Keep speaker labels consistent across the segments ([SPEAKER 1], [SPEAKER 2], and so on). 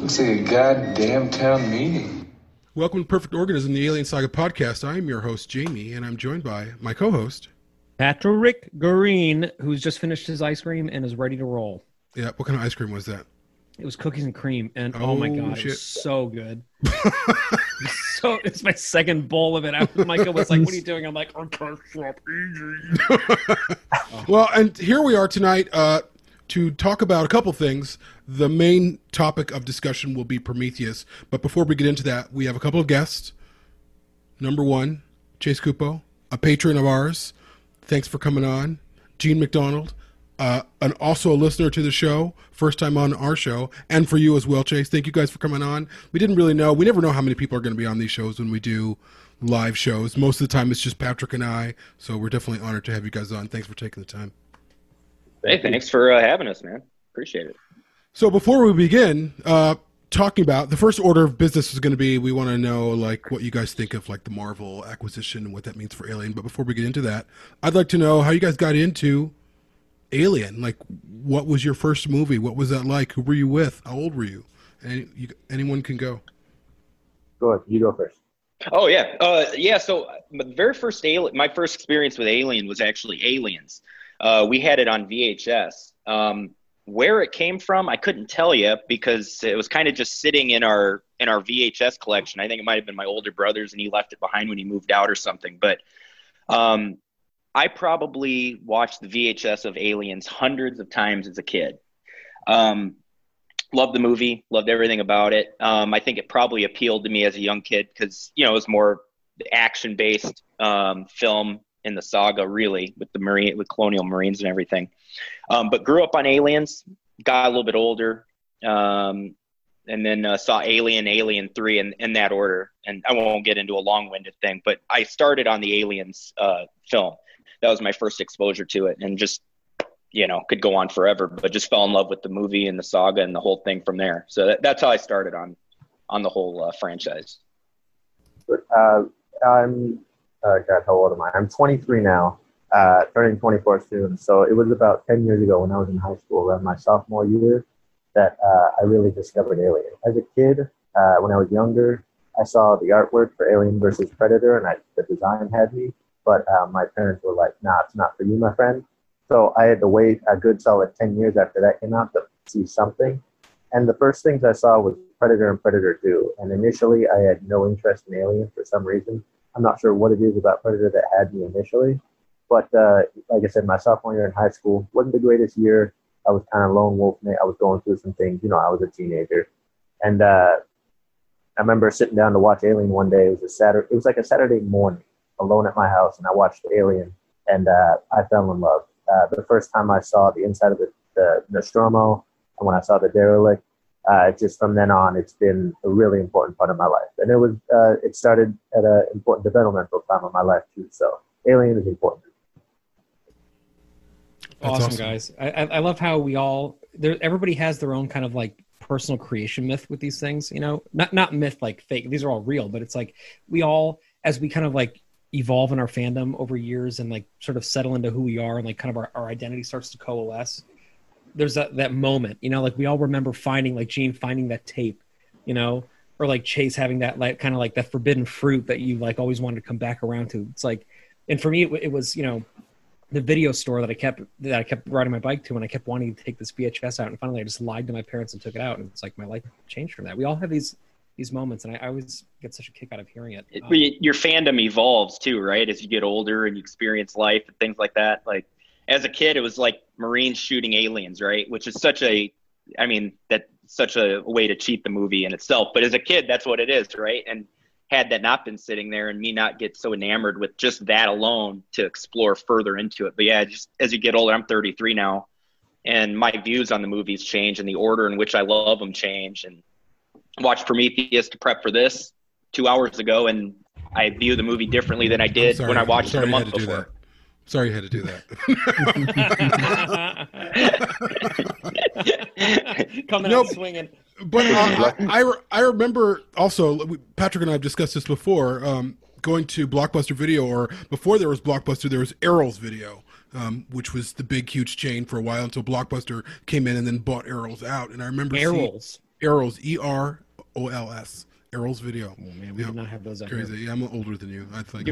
[SPEAKER 1] Looks like a goddamn town meeting.
[SPEAKER 2] Welcome to Perfect Organism, the Alien Saga podcast. I am your host, Jamie, and I'm joined by my co host.
[SPEAKER 3] Patrick Green, who's just finished his ice cream and is ready to roll.
[SPEAKER 2] Yeah, what kind of ice cream was that?
[SPEAKER 3] It was cookies and cream, and oh, my
[SPEAKER 2] Oh,
[SPEAKER 3] god, it was so good. so it's my second bowl of it. After Micah was like, "What are you doing?" I'm like, "I'm can't stop eating."
[SPEAKER 2] Well, and here we are tonight uh, to talk about a couple things. The main topic of discussion will be Prometheus, but before we get into that, we have a couple of guests. Number one, Chase Cupo, a patron of ours. Thanks for coming on. Gene McDonald, uh, and also a listener to the show, first time on our show, and for you as well, Chase. Thank you guys for coming on. We didn't really know. We never know how many people are going to be on these shows when we do live shows. Most of the time, it's just Patrick and I. So we're definitely honored to have you guys on. Thanks for taking the time.
[SPEAKER 4] Hey, thanks for uh, having us, man. Appreciate it.
[SPEAKER 2] So before we begin uh, talking about the first order of business is going to be, we want to know like what you guys think of like the Marvel acquisition and what that means for Alien. But before we get into that, I'd like to know how you guys got into Alien. Like, what was your first movie? What was that like? Who were you with? How old were you? Any, you anyone can go.
[SPEAKER 5] Go ahead. You go first.
[SPEAKER 4] Oh yeah, uh, yeah. So uh, the very first alien, my first experience with Alien was actually Aliens. Uh, we had it on VHS. Um, where it came from, I couldn't tell you because it was kind of just sitting in our in our VHS collection. I think it might have been my older brother's, and he left it behind when he moved out or something. But um, I probably watched the VHS of Aliens hundreds of times as a kid. Um, loved the movie, loved everything about it. Um, I think it probably appealed to me as a young kid because you know it was more action based um, film in the saga, really, with the marine with colonial marines and everything. Um, but grew up on Aliens, got a little bit older, um, and then uh, saw Alien, Alien Three, in, in that order. And I won't get into a long winded thing, but I started on the Aliens uh, film. That was my first exposure to it, and just you know could go on forever but just fell in love with the movie and the saga and the whole thing from there so that, that's how i started on on the whole uh, franchise
[SPEAKER 5] Uh, I'm, uh, God, how old am I? I'm 23 now, uh, turning 24 soon. So it was about 10 years ago when I was in high school, around my sophomore year, that uh, I really discovered Alien. As a kid, uh, when I was younger, I saw the artwork for Alien versus Predator, and I, the design had me. But uh, my parents were like, "Nah, it's not for you, my friend." So I had to wait a good solid 10 years after that came out to see something. And the first things I saw was Predator and Predator 2. And initially, I had no interest in Alien for some reason. I'm not sure what it is about Predator that had me initially. But uh, like I said, my sophomore year in high school wasn't the greatest year. I was kind of lone wolf. I was going through some things. You know, I was a teenager. And uh, I remember sitting down to watch Alien one day. It was a Saturday. It was like a Saturday morning, alone at my house, and I watched Alien, and uh, I fell in love. Uh, the first time I saw the inside of the, the Nostromo, and when I saw the derelict, uh, just from then on, it's been a really important part of my life. And it was uh, it started at an important developmental time of my life too. So Alien is important.
[SPEAKER 3] Awesome,
[SPEAKER 2] awesome.
[SPEAKER 3] guys. I, I I love how we all there. Everybody has their own kind of like personal creation myth with these things. You know, not not myth like fake. These are all real, but it's like we all as we kind of like evolve in our fandom over years and like sort of settle into who we are and like kind of our, our identity starts to coalesce there's that that moment you know like we all remember finding like gene finding that tape you know or like chase having that like kind of like that forbidden fruit that you like always wanted to come back around to it's like and for me it, it was you know the video store that i kept that i kept riding my bike to and i kept wanting to take this vhs out and finally i just lied to my parents and took it out and it's like my life changed from that. We all have these these moments and i, I always get such a kick out of hearing it.
[SPEAKER 4] It,
[SPEAKER 3] Um,
[SPEAKER 4] your fandom evolves too right? As you get older and you experience life and things like that like as a kid it was like marines shooting aliens right? Which is such a i mean that such a way to cheat the movie in itself but as a kid that's what it is right? And had that not been sitting there and me not get so enamored with just that alone to explore further into it but yeah just as you get older i'm 33 now and my views on the movies change, and the order in which I love them change. And watched Prometheus to prep for this two hours ago, and I view the movie differently than I did
[SPEAKER 2] Sorry-
[SPEAKER 4] when I watched it a month before.
[SPEAKER 2] that. Sorry you had to do that.
[SPEAKER 3] Coming
[SPEAKER 2] Nope.
[SPEAKER 3] out swinging.
[SPEAKER 2] But uh, I, I I remember also Patrick and I have discussed this before. Um, going to Blockbuster Video, or before there was Blockbuster, there was Erol's Video, um, which was the big huge chain for a while until Blockbuster came in and then bought Erol's out. And I remember seeing
[SPEAKER 3] Erol's.
[SPEAKER 2] Erol's E R O L S Erol's Video.
[SPEAKER 3] Oh man, we
[SPEAKER 2] Yeah.
[SPEAKER 3] did not have those out here.
[SPEAKER 2] Crazy. Yeah, I'm older than you. I think.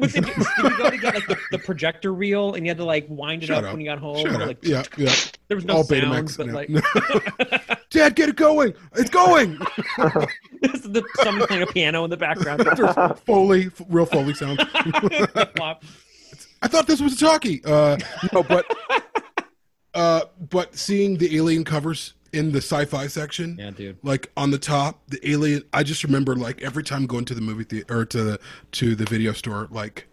[SPEAKER 3] Was it- did you go to get like the, the projector reel and you had to like wind it up,
[SPEAKER 2] up.
[SPEAKER 3] when you got home?
[SPEAKER 2] Shut
[SPEAKER 3] or,
[SPEAKER 2] up.
[SPEAKER 3] like,
[SPEAKER 2] Yeah, yeah.
[SPEAKER 3] There was no
[SPEAKER 2] All
[SPEAKER 3] sounds,
[SPEAKER 2] Betamax.
[SPEAKER 3] but
[SPEAKER 2] no.
[SPEAKER 3] like
[SPEAKER 2] Dad, get it going! It's going.
[SPEAKER 3] this is the, somebody playing a piano in the background.
[SPEAKER 2] Foley, real Foley
[SPEAKER 3] sound.
[SPEAKER 2] I thought this was a talkie. Uh, no, but uh, but seeing the alien covers in the sci-fi section,
[SPEAKER 3] yeah, dude.
[SPEAKER 2] like on the top, the alien. I just remember like every time going to the movie theater or to the to the video store, like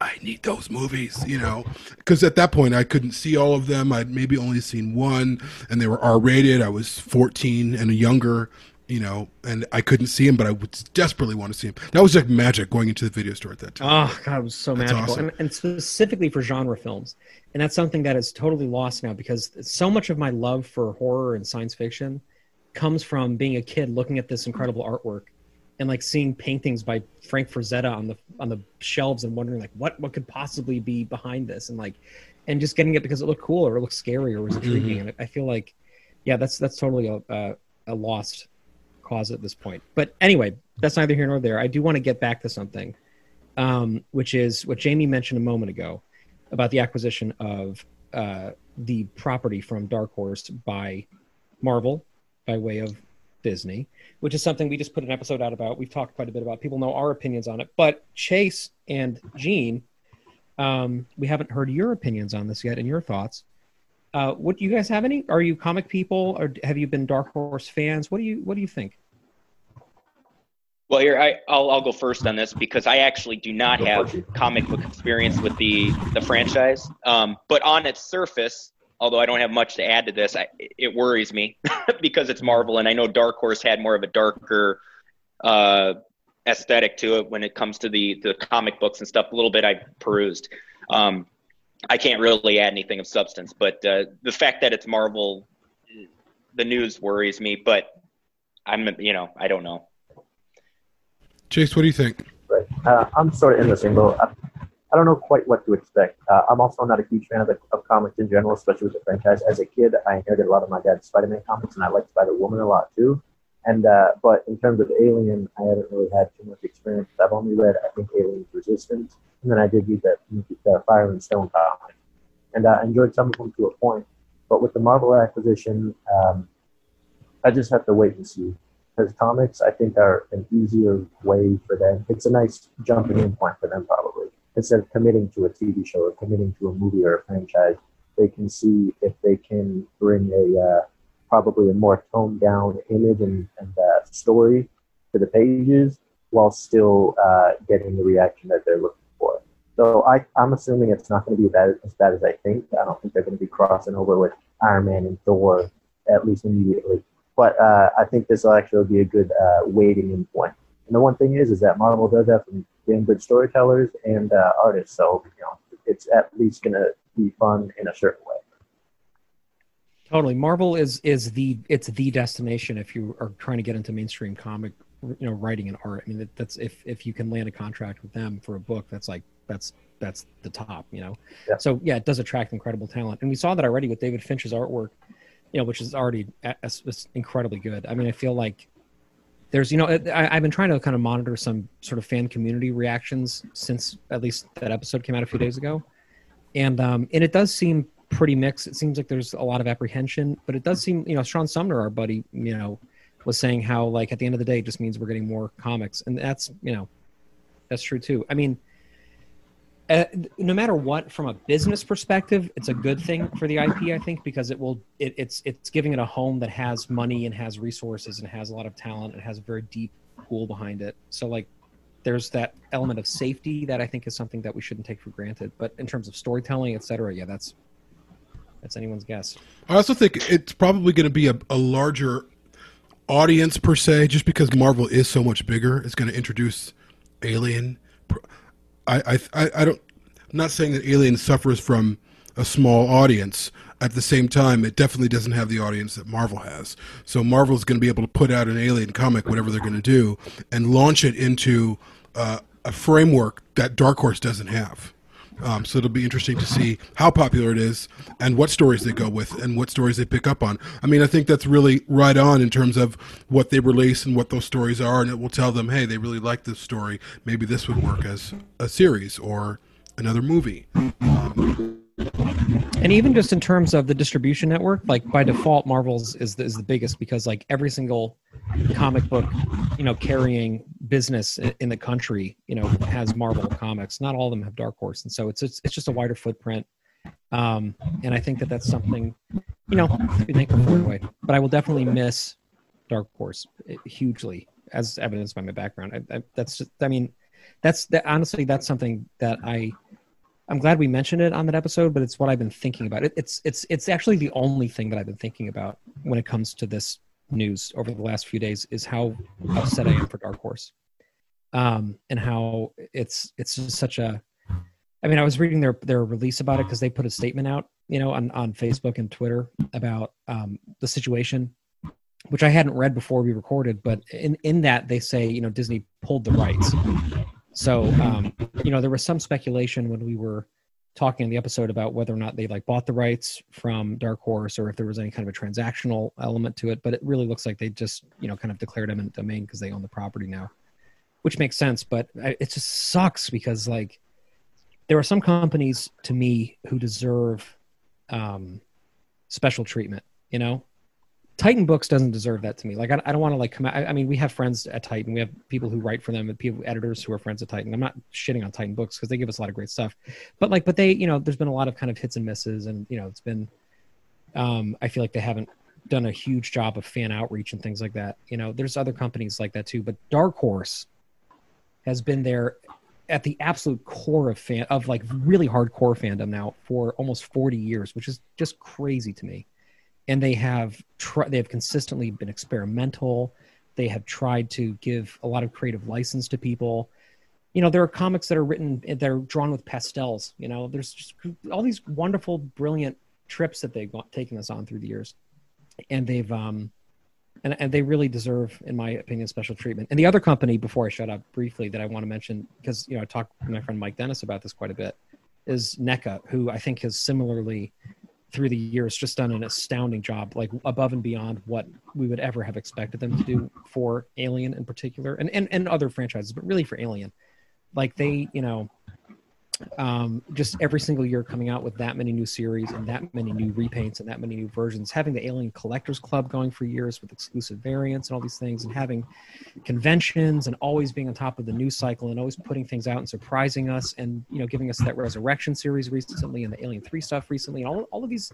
[SPEAKER 2] I need those movies, you know, because at that point I couldn't see all of them. I'd maybe only seen one, and they were R-rated. I was 14 and younger, you know, and I couldn't see him, but I would desperately want to see him. That was like magic going into the video store at that time.
[SPEAKER 3] Oh god, it was so
[SPEAKER 2] That's
[SPEAKER 3] magical,
[SPEAKER 2] awesome.
[SPEAKER 3] and, and specifically for genre films, and that's something that is totally lost now because so much of my love for horror and science fiction comes from being a kid looking at this incredible artwork and like seeing paintings by Frank Frazetta on the on the shelves and wondering like what what could possibly be behind this and like and just getting it because it looked cool or it looked scary or was intriguing mm-hmm. and I feel like yeah that's that's totally a, a, a lost cause at this point. But anyway, that's neither here nor there. I do want to get back to something, um, which is what Jamie mentioned a moment ago about the acquisition of uh, the property from Dark Horse by Marvel by way of Disney, which is something we just put an episode out about. We've talked quite a bit about. People know our opinions on it, but Chase and Gene, um, we haven't heard your opinions on this yet and your thoughts. Uh, what do you guys have any? Are you comic people, or have you been Dark Horse fans? What do you What do you think?
[SPEAKER 4] Well, here I, I'll I'll go first on this because I actually do not have comic book experience with the the franchise. Um, but on its surface, although I don't have much to add to this, I, it worries me because it's Marvel, and I know Dark Horse had more of a darker uh, aesthetic to it when it comes to the the comic books and stuff. A little bit I perused. Um, I can't really add anything of substance, but uh, the fact that it's Marvel, the news worries me. But I'm you know I don't know.
[SPEAKER 2] Chase, what do you think?
[SPEAKER 5] Right. Uh, I'm sort of in the same boat. I, don't know quite what to expect. Uh, I'm also not a huge fan of, the, of comics in general, especially with the franchise. As a kid, I inherited a lot of my dad's Spider-Man comics, and I liked Spider-Woman a lot too. And uh, but in terms of Alien, I haven't really had too much experience. I've only read, I think, Alien's Resistance, and then I did read that the Fire and Stone comic, and uh, I enjoyed some of them to a point. But with the Marvel acquisition, um, I just have to wait and see because comics I think are an easier way for them. It's a nice jumping in point for them probably. Instead of committing to a TV show or committing to a movie or a franchise, they can see if they can bring a uh, probably a more toned down image and, and uh, story to the pages while still uh, getting the reaction that they're looking for. So I, I'm assuming it's not going to be bad, as bad as I think. I don't think they're going to be crossing over with Iron Man and Thor, at least immediately but uh, I think this will actually be a good uh, waiting in point. And the one thing is, is that Marvel does have some damn good storytellers and uh, artists, so you know it's at least gonna be fun in a certain way.
[SPEAKER 3] Totally. Marvel is is the it's the destination if you are trying to get into mainstream comic, you know, writing and art. I mean, that, that's if if you can land a contract with them for a book, that's like that's that's the top, you know.
[SPEAKER 5] Yeah.
[SPEAKER 3] So yeah, it does attract incredible talent, and we saw that already with David Finch's artwork, you know, which is already is incredibly good. I mean, I feel like there's you know I, I've been trying to kind of monitor some sort of fan community reactions since at least that episode came out a few days ago, and um and it does seem pretty mixed. It seems like there's a lot of apprehension, but it does seem, you know, Sean Sumner, our buddy, you know, was saying how like at the end of the day, it just means we're getting more comics, and that's you know, that's true too. I mean, uh, no matter what, from a business perspective, it's a good thing for the IP, I think, because it will it, it's it's giving it a home that has money and has resources and has a lot of talent and has a very deep pool behind it. So like there's that element of safety that I think is something that we shouldn't take for granted. But in terms of storytelling, et cetera, yeah, that's That's anyone's guess.
[SPEAKER 2] I also think it's probably going to be a, a larger audience per se, just because Marvel is so much bigger. It's going to introduce Alien. I, I, I don't. I'm not saying that Alien suffers from a small audience. At the same time, it definitely doesn't have the audience that Marvel has. So Marvel's going to be able to put out an Alien comic, whatever they're going to do, and launch it into uh, a framework that Dark Horse doesn't have. Um, so it'll be interesting to see how popular it is and what stories they go with and what stories they pick up on. I mean, I think that's really right on in terms of what they release and what those stories are, and it will tell them, hey, they really like this story. Maybe this would work as a series or another movie. Um,
[SPEAKER 3] and even just in terms of the distribution network, like by default, Marvel's is the, is the biggest because like every single comic book, you know, carrying business in the country, you know, has Marvel comics. Not all of them have Dark Horse, and so it's it's, it's just a wider footprint. Um, and I think that that's something, you know, to be thankful for. But I will definitely miss Dark Horse eh, hugely, as evidenced by my background. I, I, that's just, I mean, that's that honestly, that's something that I I'm glad we mentioned it on that episode, but it's what I've been thinking about. It, it's it's it's actually the only thing that I've been thinking about when it comes to this news over the last few days is how upset I am for Dark Horse, um, and how it's it's just such a. I mean, I was reading their their release about it because they put a statement out, you know, on on Facebook and Twitter about um, the situation, which I hadn't read before we recorded. But in in that they say, you know, Disney pulled the rights so, um, you know, there was some speculation when we were talking in the episode about whether or not they like bought the rights from Dark Horse or if there was any kind of a transactional element to it. But it really looks like they just, you know, kind of declared eminent domain because they own the property now, which makes sense. But it just sucks because like there are some companies to me who deserve um, special treatment. You know, Titan Books doesn't deserve that to me. Like, I, I don't want to like come. Out, I, I, mean, we have friends at Titan. We have people who write for them, and people editors who are friends at Titan. I'm not shitting on Titan Books because they give us a lot of great stuff, but like, but they, you know, there's been a lot of kind of hits and misses, and you know, it's been. Um, I feel like they haven't done a huge job of fan outreach and things like that. You know, there's other companies like that too, but Dark Horse has been there at the absolute core of fan of like really hardcore fandom now for almost 40 years, which is just crazy to me and they have tr- they have consistently been experimental. They have tried to give a lot of creative license to people. You know, there are comics that are written that are drawn with pastels. You know, there's just all these wonderful, brilliant trips that they've taken us on through the years, and they've um, and, and they really deserve, in my opinion, special treatment. And the other company, before I shut up briefly, that I want to mention because you know I talked to my friend Mike Dennis about this quite a bit, is NECA, who I think has similarly through the years just done an astounding job, like above and beyond what we would ever have expected them to do for Alien in particular, and and, and other franchises, but really for Alien. Like they, you know, um, just every single year coming out with that many new series and that many new repaints and that many new versions, having the Alien Collectors Club going for years with exclusive variants and all these things, and having conventions and always being on top of the news cycle and always putting things out and surprising us, and you know, giving us that Resurrection series recently and the Alien Three stuff recently, and all all of these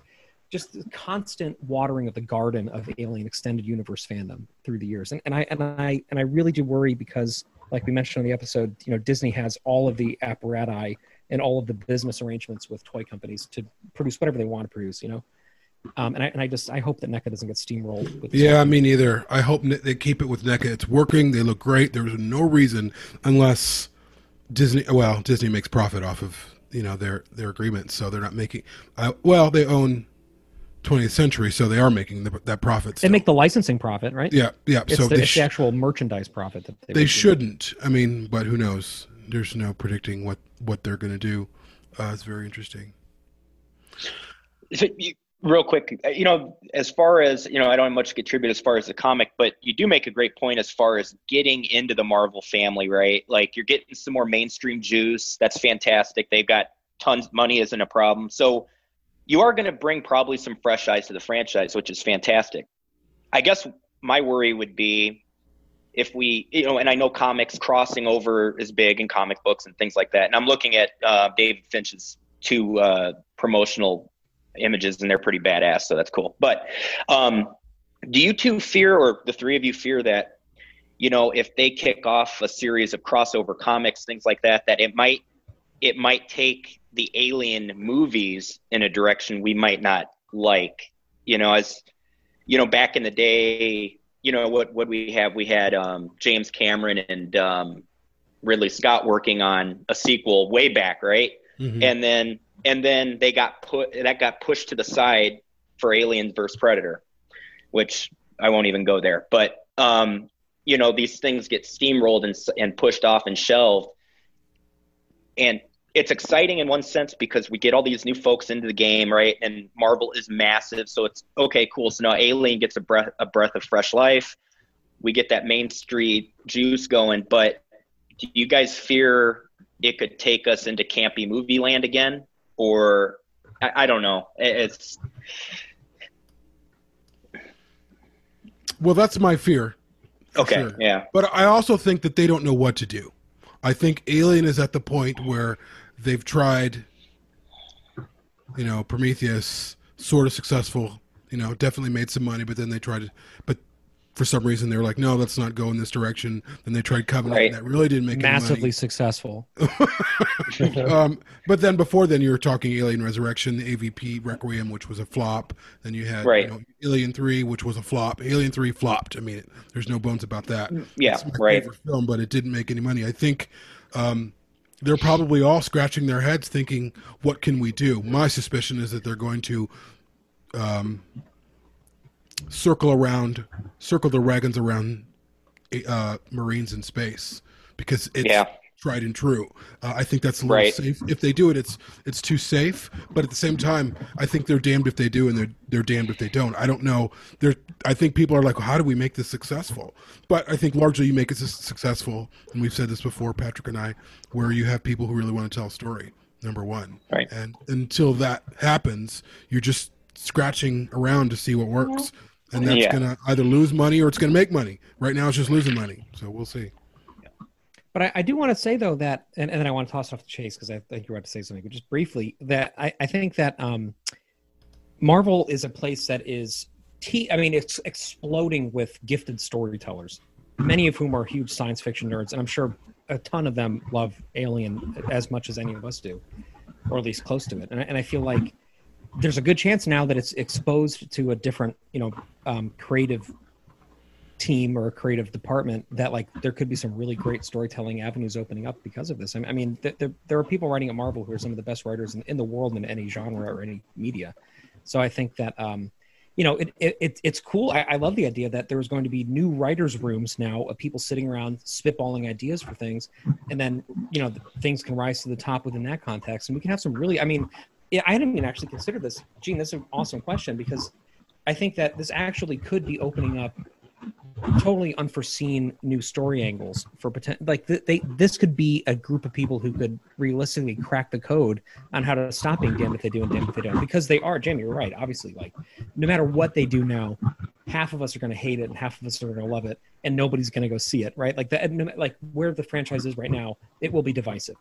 [SPEAKER 3] just constant watering of the garden of alien extended universe fandom through the years. And, and i and i and i really do worry because like we mentioned on the episode you know disney has all of the apparatus and all of the business arrangements with toy companies to produce whatever they want to produce, you know? Um, and I and I just I hope that NECA doesn't get steamrolled. With
[SPEAKER 2] yeah, me neither. I hope they keep it with NECA. It's working. They look great. There's no reason unless Disney. Well, Disney makes profit off of you know their their agreements, so they're not making. Uh, well, they own 20th Century, so they are making the, that profit.
[SPEAKER 3] Still. They make the licensing profit, right?
[SPEAKER 2] Yeah, yeah.
[SPEAKER 3] It's
[SPEAKER 2] so
[SPEAKER 3] the, it's
[SPEAKER 2] sh-
[SPEAKER 3] the actual merchandise profit that
[SPEAKER 2] they, they shouldn't. I mean, but who knows? There's no predicting what what they're going to do. Uh, it's very interesting.
[SPEAKER 4] So you, real quick, uh, you know, as far as you know, I don't have much to contribute as far as the comic, but you do make a great point as far as getting into the Marvel family, right? Like you're getting some more mainstream juice. That's fantastic. They've got tons. Money isn't a problem. So you are going to bring probably some fresh eyes to the franchise, which is fantastic. I guess my worry would be if we, you know, and I know comics crossing over is big in comic books and things like that. And I'm looking at uh, David Finch's two uh, promotional images, and they're pretty badass, so that's cool. But um, do you two fear, or the three of you fear that, you know, if they kick off a series of crossover comics, things like that, that it might it might take the alien movies in a direction we might not like. You know, as you know, back in the day, you know what what we have we had um, James Cameron and um, Ridley Scott working on a sequel way back, right?
[SPEAKER 2] Mhm.
[SPEAKER 4] And then and then they got put that got pushed to the side for Alien versus Predator, which I won't even go there. But um, you know, these things get steamrolled and and pushed off and shelved, and it's exciting in one sense because we get all these new folks into the game, right? And Marvel is massive, so it's okay, cool. So now Alien gets a breath a breath of fresh life. We get that Main Street juice going, but do you guys fear it could take us into campy movie land again? Or I, I don't know. It's
[SPEAKER 2] Well, that's my fear.
[SPEAKER 4] okay.
[SPEAKER 2] sure.
[SPEAKER 4] Yeah.
[SPEAKER 2] But I also think that they don't know what to do. I think Alien is at the point where they've tried, you know, Prometheus, sort of successful, you know, definitely made some money, but then they tried to, but for some reason they were like, no, let's not go in this direction. Then they tried Covenant,
[SPEAKER 4] Right.
[SPEAKER 2] and that really didn't make
[SPEAKER 3] Massively
[SPEAKER 2] any
[SPEAKER 3] successful.
[SPEAKER 2] um, but then before then, you were talking Alien Resurrection, the AVP Requiem, which was a flop. Then you had
[SPEAKER 4] Right.
[SPEAKER 2] you know, Alien Three, which was a flop. Alien Three flopped. I mean, there's no bones about that.
[SPEAKER 4] Yeah.
[SPEAKER 2] It's my
[SPEAKER 4] Right.
[SPEAKER 2] favorite film, but it didn't make any money. I think um, they're probably all scratching their heads, thinking, "What can we do?" My suspicion is that they're going to um, circle around, circle the wagons around uh, Marines in space because it's
[SPEAKER 4] Yeah.
[SPEAKER 2] Tried and true. Uh, I think that's a little
[SPEAKER 4] Right.
[SPEAKER 2] safe. If they do it, it's it's too safe. But at the same time, I think they're damned if they do, and they're they're damned if they don't. I don't know. They're I think people are like, how do we make this successful? But I think largely you make it successful, and we've said this before, Patrick and I, where you have people who really want to tell a story. Number one,
[SPEAKER 4] Right.
[SPEAKER 2] and until that happens, you're just scratching around to see what works, and that's
[SPEAKER 4] Yeah.
[SPEAKER 2] gonna either lose money or it's gonna make money. Right now, it's just losing money. So we'll see.
[SPEAKER 3] But I, I do want to say though that, and, and then I want to toss off the chase because I think you're about to say something, but just briefly that I, I think that um, Marvel is a place that is, t- I mean, it's exploding with gifted storytellers, many of whom are huge science fiction nerds, and I'm sure a ton of them love Alien as much as any of us do, or at least close to it. And I, and I feel like there's a good chance now that it's exposed to a different, you know, um, creative team or a creative department that like there could be some really great storytelling avenues opening up because of this. I mean, th- there, there are people writing at Marvel who are some of the best writers in, in the world in any genre or any media. So I think that um, you know it, it, it it's cool. I, I love the idea that there is going to be new writers' rooms now of people sitting around spitballing ideas for things, and then you know things can rise to the top within that context, and we can have some really. I mean, I hadn't even actually considered this. Gene, this is an awesome question because I think that this actually could be opening up totally unforeseen new story angles for potential like th- they this could be a group of people who could realistically crack the code on how to stop being damned if they do and damned if they don't. Because they are jamie you're right obviously like no matter what they do now half of us are going to hate it and half of us are going to love it and nobody's going to go see it right? Like that like where the franchise is right now it will be divisive.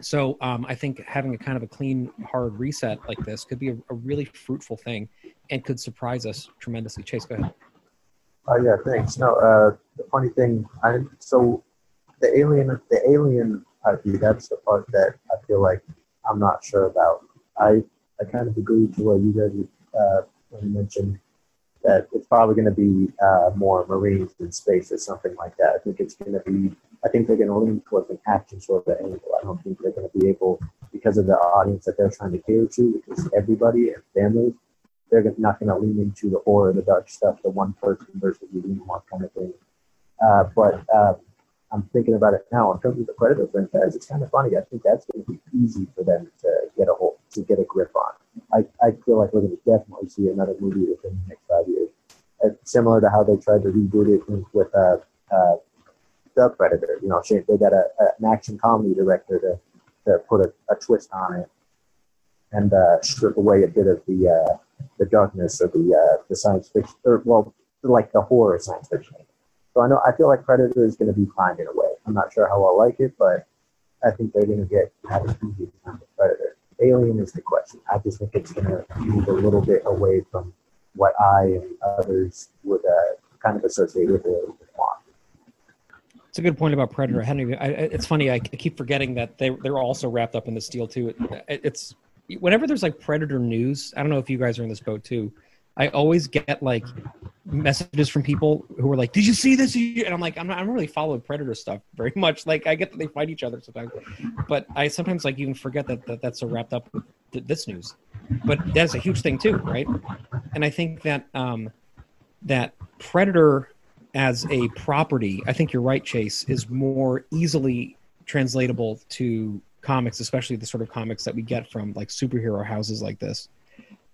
[SPEAKER 3] So um, i think having a kind of a clean hard reset like this could be a, a really fruitful thing and could surprise us tremendously. Chase go ahead
[SPEAKER 5] Oh yeah, thanks. No, uh, the funny thing, I so the alien, the alien IP, that's the part that I feel like I'm not sure about. I I kind of agree to what you guys uh, mentioned that it's probably going to be uh, more Marines in space or something like that. I think it's going to be. I think they're going to lean towards an action sort of angle. I don't think they're going to be able because of the audience that they're trying to cater to, because everybody and families they're not going to lean into the horror, the dark stuff, the one person versus the unicorn kind of thing. Uh, but um, I'm thinking about it now in terms of the Predator franchise. It's kind of funny. I think that's going to be easy for them to get a hold, to get a grip on. I, I feel like we're going to definitely see another movie within the next five years. Uh, similar to how they tried to reboot it with uh, uh, the Predator. You know, they got a, a, an action comedy director to, to put a, a twist on it and uh, strip away a bit of the uh, the darkness of the uh, the science fiction, or well, like the horror science fiction. So I know I feel like Predator is going to be fine in a way. I'm not sure how I'll like it, but I think they're going to get have an easy time with Predator. Alien is the question. I just think it's going to move a little bit away from what I and others would uh, kind of associate with it.
[SPEAKER 3] It's a good point about Predator. I hadn't even, I, it's funny. I, keep forgetting that they they're also wrapped up in this deal too. It, it's whenever there's like predator news, I don't know if you guys are in this boat too. I always get like messages from people who are like, "Did you see this?" And I'm like, I'm not, I don't really follow predator stuff very much. Like, I get that they fight each other sometimes, but I sometimes like even forget that, that that's so wrapped up with th- this news. But that's a huge thing too, right? And I think that um, that predator as a property, I think you're right, Chase, is more easily translatable to comics, especially the sort of comics that we get from like superhero houses like this.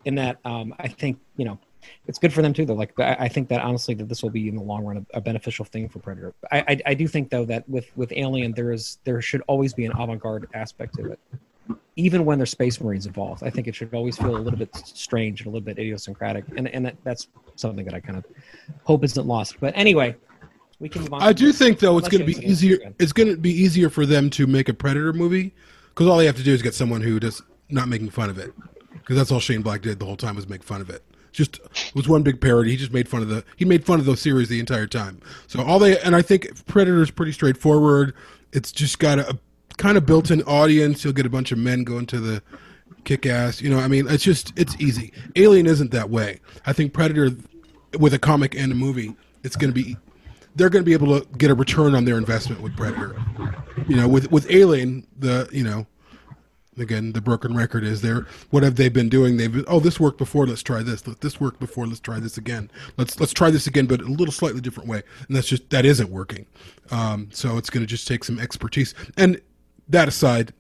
[SPEAKER 3] In that, um, I think you know, it's good for them too. Though, like I, think that honestly, that this will be in the long run a, a beneficial thing for Predator. I, I, I do think though that with with Alien, there is there should always be an avant-garde aspect to it, even when there's Space Marines involved. I think it should always feel a little bit strange and a little bit idiosyncratic, and and that, that's something that I kind of hope isn't lost. But anyway, we can move on.
[SPEAKER 2] I do
[SPEAKER 3] this.
[SPEAKER 2] think though it's going to be easier. It's going to be easier for them to make a Predator movie because all they have to do is get someone who does not making fun of it. Because that's all Shane Black did the whole time was make fun of it. Just it was one big parody. He just made fun of the he made fun of those series the entire time. So all they and I think Predator's pretty straightforward. It's just got a, a kind of built-in audience. You'll get a bunch of men going to the kick ass. You know, I mean, it's just it's easy. Alien isn't that way. I think Predator, with a comic and a movie, it's going to be they're going to be able to get a return on their investment with Predator. You know, with with Alien, the you know, again the broken record is there. What have they been doing? They've been, oh this worked before. Let's try this. Let this worked before. Let's try this again. Let's let's try this again, but a little slightly different way. And that's just that isn't working. Um, so it's going to just take some expertise. And that aside,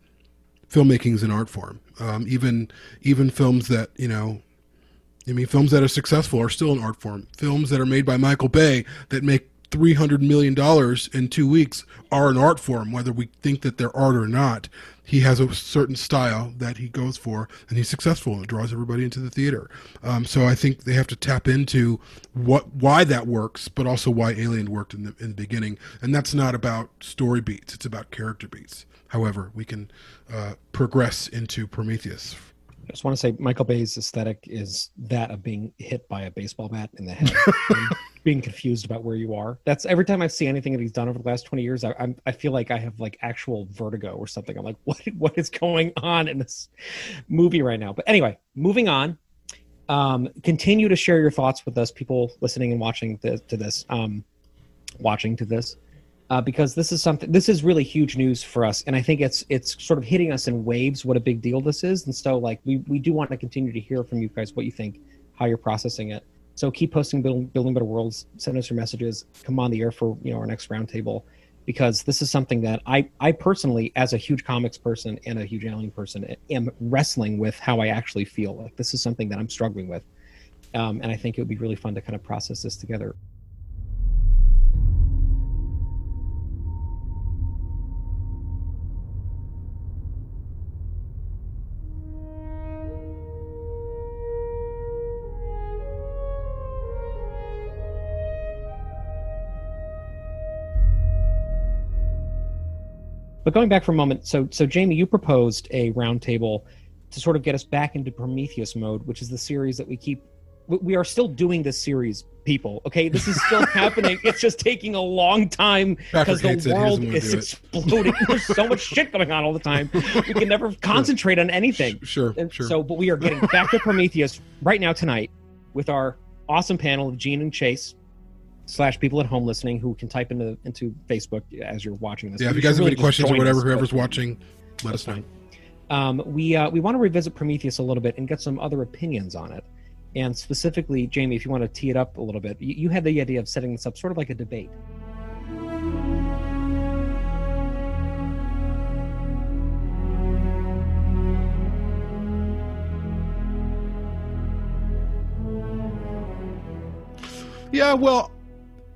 [SPEAKER 2] filmmaking is an art form. Um, even even films that you know, I mean, films that are successful are still an art form. Films that are made by Michael Bay that make three hundred million dollars in two weeks are an art form, whether we think that they're art or not. He has a certain style that he goes for, and he's successful, and draws everybody into the theater. Um, so I think they have to tap into what why that works, but also why Alien worked in the in the beginning. And that's not about story beats; it's about character beats. However, we can uh, progress into Prometheus.
[SPEAKER 3] I just want to say Michael Bay's aesthetic is that of being hit by a baseball bat in the head, and being confused about where you are. That's every time I see anything that he's done over the last twenty years, I, I'm, I feel like I have like actual vertigo or something. I'm like, what what is going on in this movie right now? But anyway, moving on. Um, continue to share your thoughts with us, people listening and watching th- to this. Um, watching to this. Uh, because this is something this is really huge news for us and i think it's it's sort of hitting us in waves what a big deal this is and so like we, we do want to continue to hear from you guys what you think how you're processing it. So keep posting building, building better worlds send us your messages come on the air for you know our next roundtable because this is something that i i personally as a huge comics person and a huge alien person am wrestling with how i actually feel. Like this is something that i'm struggling with um, and i think it would be really fun to kind of process this together But going back for a moment, so so Jamie, you proposed a roundtable to sort of get us back into Prometheus mode, which is the series that we keep. we- are still doing this series, people. Okay, this is still happening. It's just taking a long time because the world is exploding. There's so much shit going on all the time. We can never concentrate on anything.
[SPEAKER 2] Sure,
[SPEAKER 3] And
[SPEAKER 2] sure.
[SPEAKER 3] So, but we are getting back to Prometheus right now tonight with our awesome panel of Gene and Chase slash people at home listening who can type into into Facebook as you're watching this.
[SPEAKER 2] yeah, if you guys have
[SPEAKER 3] really
[SPEAKER 2] any questions or whatever,
[SPEAKER 3] us,
[SPEAKER 2] whoever's watching, let us know.
[SPEAKER 3] Um, we uh, we want to revisit Prometheus a little bit and get some other opinions on it. And specifically, Jamie, if you want to tee it up a little bit, you, you had the idea of setting this up sort of like a debate.
[SPEAKER 2] Yeah, well,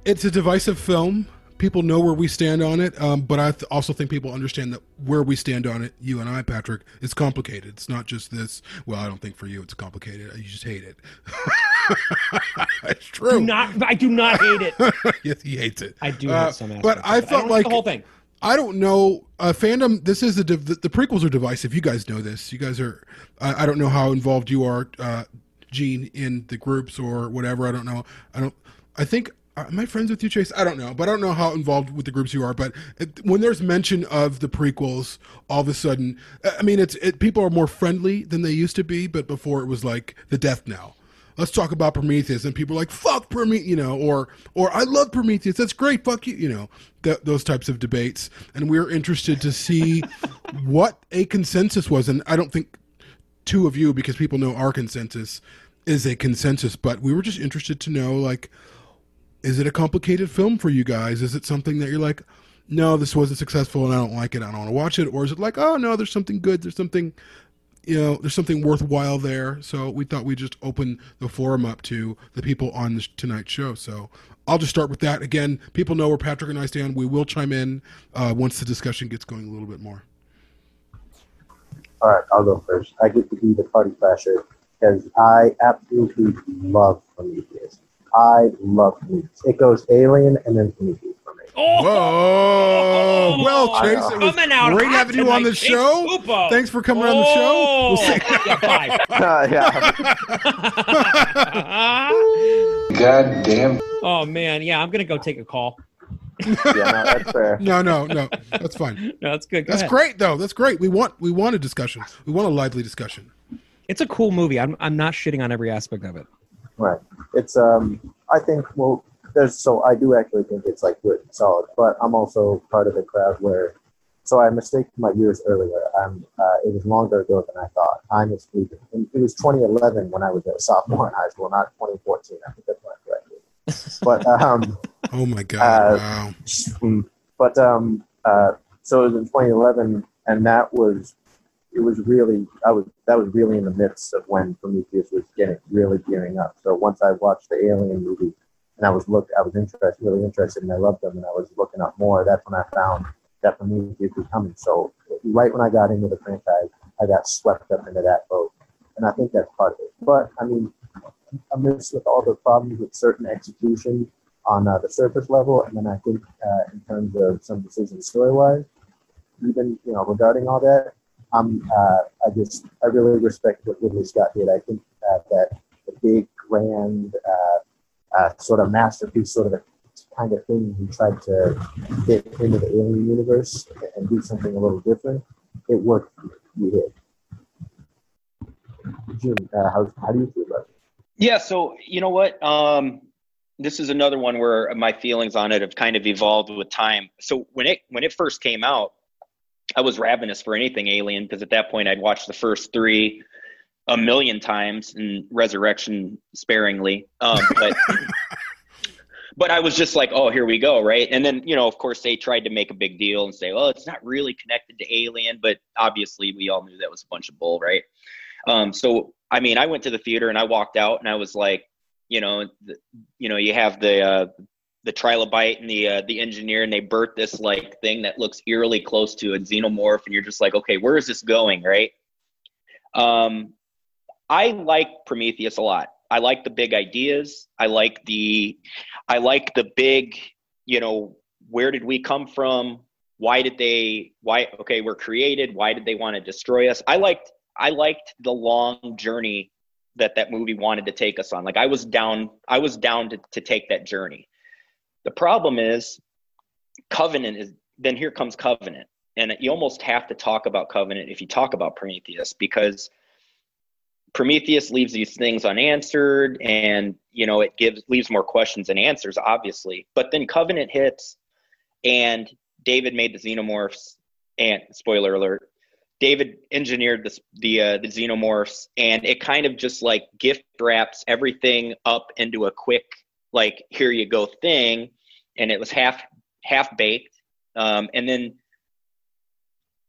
[SPEAKER 2] it's a divisive film. People know where we stand on it, um, but I th- also think people understand that where we stand on it, you and I, Patrick, is complicated. It's not just this. Well, I don't think for you it's complicated. You just hate it. it's true.
[SPEAKER 3] Do not, I do not hate it.
[SPEAKER 2] yes, he hates it.
[SPEAKER 3] I do
[SPEAKER 2] Uh,
[SPEAKER 3] hate some aspects.
[SPEAKER 2] but I felt
[SPEAKER 3] don't
[SPEAKER 2] like
[SPEAKER 3] the whole thing.
[SPEAKER 2] I don't know. Uh, fandom. This is the, div- the the prequels are divisive. You guys know this. You guys are. I, I don't know how involved you are, uh, Gene, in the groups or whatever. I don't know. I don't. I think Uh, am I friends with you, Chase? I don't know, but I don't know how involved with the groups you are. But it, when there's mention of the prequels, all of a sudden, uh, I mean, it's it, people are more friendly than they used to be. But before it was like the death knell. Let's talk about Prometheus, and people are like, "Fuck Prometheus," you know, or or I love Prometheus. That's great. Fuck you, you know, th- those types of debates. And we're interested to see what a consensus was. And I don't think two of you, because people know our consensus, is a consensus. But we were just interested to know, like is it a complicated film for you guys? Is it something that you're like, no, this wasn't successful and I don't like it, I don't want to watch it, or is it like, oh no, there's something good, there's something, you know, there's something worthwhile there. So we thought we'd just open the forum up to the people on this tonight's show. So I'll just start with that. Again, people know where Patrick and I stand. We will chime in uh, once the discussion gets going a little bit more.
[SPEAKER 5] All right, I'll go first. I get to be the party crasher because I absolutely love Prometheus. I love Prometheus. It goes Alien and then Prometheus for me.
[SPEAKER 3] Oh,
[SPEAKER 2] Whoa! Well, Chase, it was
[SPEAKER 3] Coming out
[SPEAKER 2] great having you on the
[SPEAKER 3] Chase
[SPEAKER 2] show.
[SPEAKER 3] Pupo.
[SPEAKER 2] Thanks for coming on the show. We'll see.
[SPEAKER 3] Oh, yeah, uh,
[SPEAKER 5] yeah,
[SPEAKER 3] five.
[SPEAKER 1] Goddamn.
[SPEAKER 3] oh man, yeah, I'm gonna go take a call.
[SPEAKER 5] yeah, no, that's fair.
[SPEAKER 2] No, no, no. That's fine.
[SPEAKER 3] No, that's good. Go
[SPEAKER 2] That's
[SPEAKER 3] ahead.
[SPEAKER 2] great, though. That's great. We want we want a discussion. We want a lively discussion.
[SPEAKER 3] It's a cool movie. I'm I'm not shitting on every aspect of it.
[SPEAKER 5] Right. It's um. I think well, there's so I do actually think it's like good and solid, but I'm also part of the crowd where. So I mistaken my years earlier. I'm. Uh, it was longer ago than I thought. Time is fleeting. And It was 2011 when I was a sophomore in high school, not 2014. I think that's when I graduated. But um.
[SPEAKER 2] Oh my god!
[SPEAKER 5] Uh,
[SPEAKER 2] wow.
[SPEAKER 5] But um, uh, so it was in 2011, and that was it was really I was that was really in the midst of when Prometheus was getting really gearing up. So once I watched the Alien movie, and I was look I was interested, really interested, and I loved them, and I was looking up more. That's when I found that Prometheus was coming. So right when I got into the franchise, I got swept up into that boat, and I think that's part of it. But I mean, amidst with all the problems with certain execution on uh, the surface level, and then I think uh, in terms of some decisions story wise, even you know regarding all that, I'm uh, I just I really respect what Ridley Scott did. I think uh, that the big grand uh, uh, sort of masterpiece, sort of a kind of thing he tried to fit into the alien universe and do something a little different. It worked. You did. Jim, uh, how, how do you feel about it?
[SPEAKER 4] Yeah, so you know what? Um, this is another one where my feelings on it have kind of evolved with time. So when it when it first came out, I was ravenous for anything Alien because at that point I'd watched the first three a million times and Resurrection sparingly. Um, but but I was just like, oh, here we go, right? And then you know, of course, they tried to make a big deal and say, well, it's not really connected to Alien, but obviously we all knew that was a bunch of bull, right? Um, so I mean, I went to the theater and I walked out and I was like, you know, the, you know, you have the uh, the trilobite and the uh, the engineer, and they birth this like thing that looks eerily close to a xenomorph, and you're just like, okay, where is this going, right? Um, I like Prometheus a lot. I like the big ideas. I like the, I like the big, you know, where did we come from? Why did they? Why? Okay, we're created. Why did they want to destroy us? I liked I liked the long journey that that movie wanted to take us on. Like I was down, I was down to, to take that journey. The problem is Covenant is then here comes Covenant. And you almost have to talk about Covenant if you talk about Prometheus because Prometheus leaves these things unanswered and you know it gives leaves more questions than answers, obviously. But then Covenant hits and David made the xenomorphs and spoiler alert, David engineered this, the uh, the xenomorphs, and it kind of just like gift wraps everything up into a quick like here you go thing, and it was half half baked. Um, and then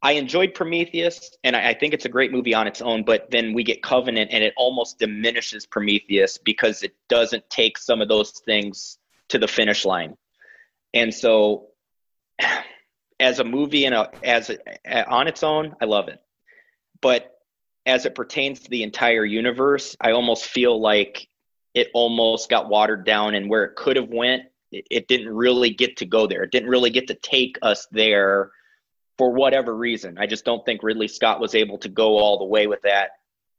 [SPEAKER 4] I enjoyed Prometheus, and I, I think it's a great movie on its own. But then we get Covenant, and it almost diminishes Prometheus because it doesn't take some of those things to the finish line. And so as a movie and a, as a, on its own, I love it. But as it pertains to the entire universe, I almost feel like it almost got watered down, and where it could have went, it, didn't really get to go there. It didn't really get to take us there for whatever reason. I just don't think Ridley Scott was able to go all the way with that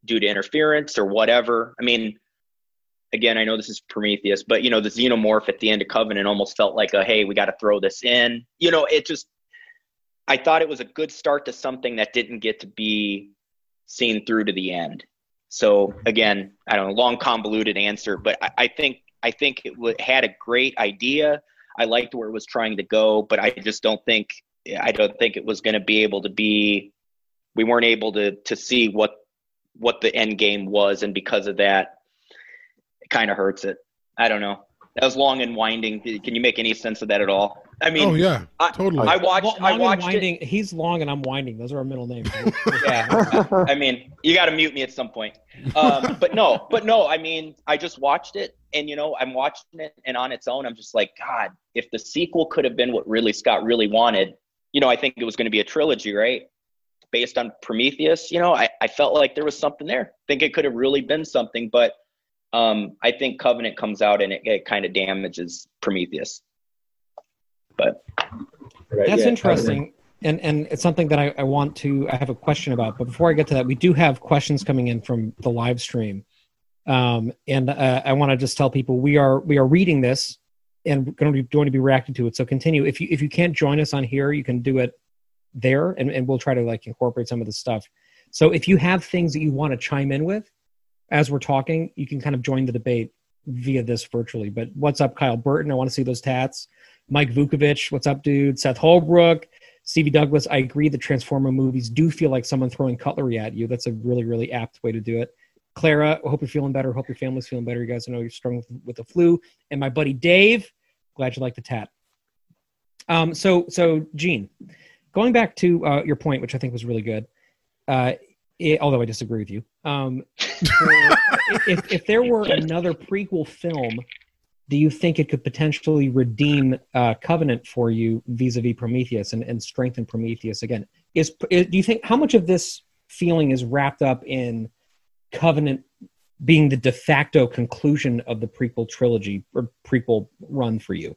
[SPEAKER 4] due to interference or whatever. I mean, again, I know this is Prometheus, but you know, the xenomorph at the end of Covenant almost felt like a hey, we got to throw this in. You know, it just I thought it was a good start to something that didn't get to be seen through to the end. So again, I don't know, long convoluted answer, but I, I think I think it w- had a great idea. I liked where it was trying to go, but I just don't think I don't think it was going to be able to be. We weren't able to to see what what the end game was, and because of that, it kind of hurts it. I don't know. That was long and winding. Can you make any sense of that at all? I mean,
[SPEAKER 2] oh yeah,
[SPEAKER 4] I-
[SPEAKER 2] totally.
[SPEAKER 4] I watched.
[SPEAKER 3] Long
[SPEAKER 4] I
[SPEAKER 3] and
[SPEAKER 4] watched it.
[SPEAKER 3] winding. He's long and I'm winding. Those are our middle names.
[SPEAKER 4] Yeah, I mean, you got to mute me at some point. Um, but no, but no. I mean, I just watched it, and you know, I'm watching it, and on its own, I'm just like, God, if the sequel could have been what really Scott really wanted, you know, I think it was going to be a trilogy, right? Based on Prometheus, you know, I, I felt like there was something there. I think it could have really been something, but um, I think Covenant comes out and it, it kind of damages Prometheus. But
[SPEAKER 3] That's
[SPEAKER 5] Yeah,
[SPEAKER 3] interesting. And and it's something that I, I want to I have a question about. But before I get to that, we do have questions coming in from the live stream. Um, and uh, I want to just tell people we are we are reading this and going to be going to be reacting to it. So continue. If you if you can't join us on here, you can do it there, and, and we'll try to like incorporate some of the stuff. So if you have things that you want to chime in with as we're talking, you can kind of join the debate via this virtually. But what's up, Kyle Burton? I want to see those tats. Mike Vukovic, what's up, dude? Seth Holbrook, Stevie Douglas. I agree. The Transformer movies do feel like someone throwing cutlery at you. That's a really, really apt way to do it. Clara, hope you're feeling better. Hope your family's feeling better. You guys I know you're struggling with, with the flu. And my buddy Dave, glad you like the tat. Um, so, so Gene, going back to uh, your point, which I think was really good, uh, it, although I disagree with you. Um, if, if there were another prequel film do you think it could potentially redeem uh, Covenant for you vis-a-vis Prometheus and, and strengthen Prometheus again? Is, is do you think how much of this feeling is wrapped up in Covenant being the de facto conclusion of the prequel trilogy or prequel run for you?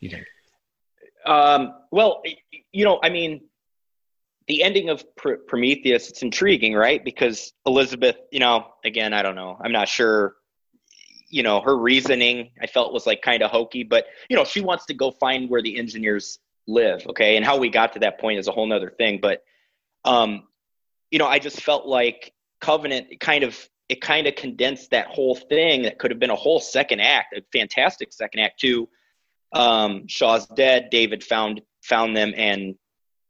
[SPEAKER 3] You think?
[SPEAKER 4] Um, well, you know, I mean, the ending of Pr- Prometheus, it's intriguing, right? Because Elizabeth, you know, again, I don't know. I'm not sure, you know, her reasoning I felt was like kind of hokey, but, you know, she wants to go find where the engineers live, okay? And how we got to that point is a whole nother thing. But, um, you know, I just felt like Covenant kind of, it kind of condensed that whole thing that could have been a whole second act, a fantastic second act too um, Shaw's dead. David found found them and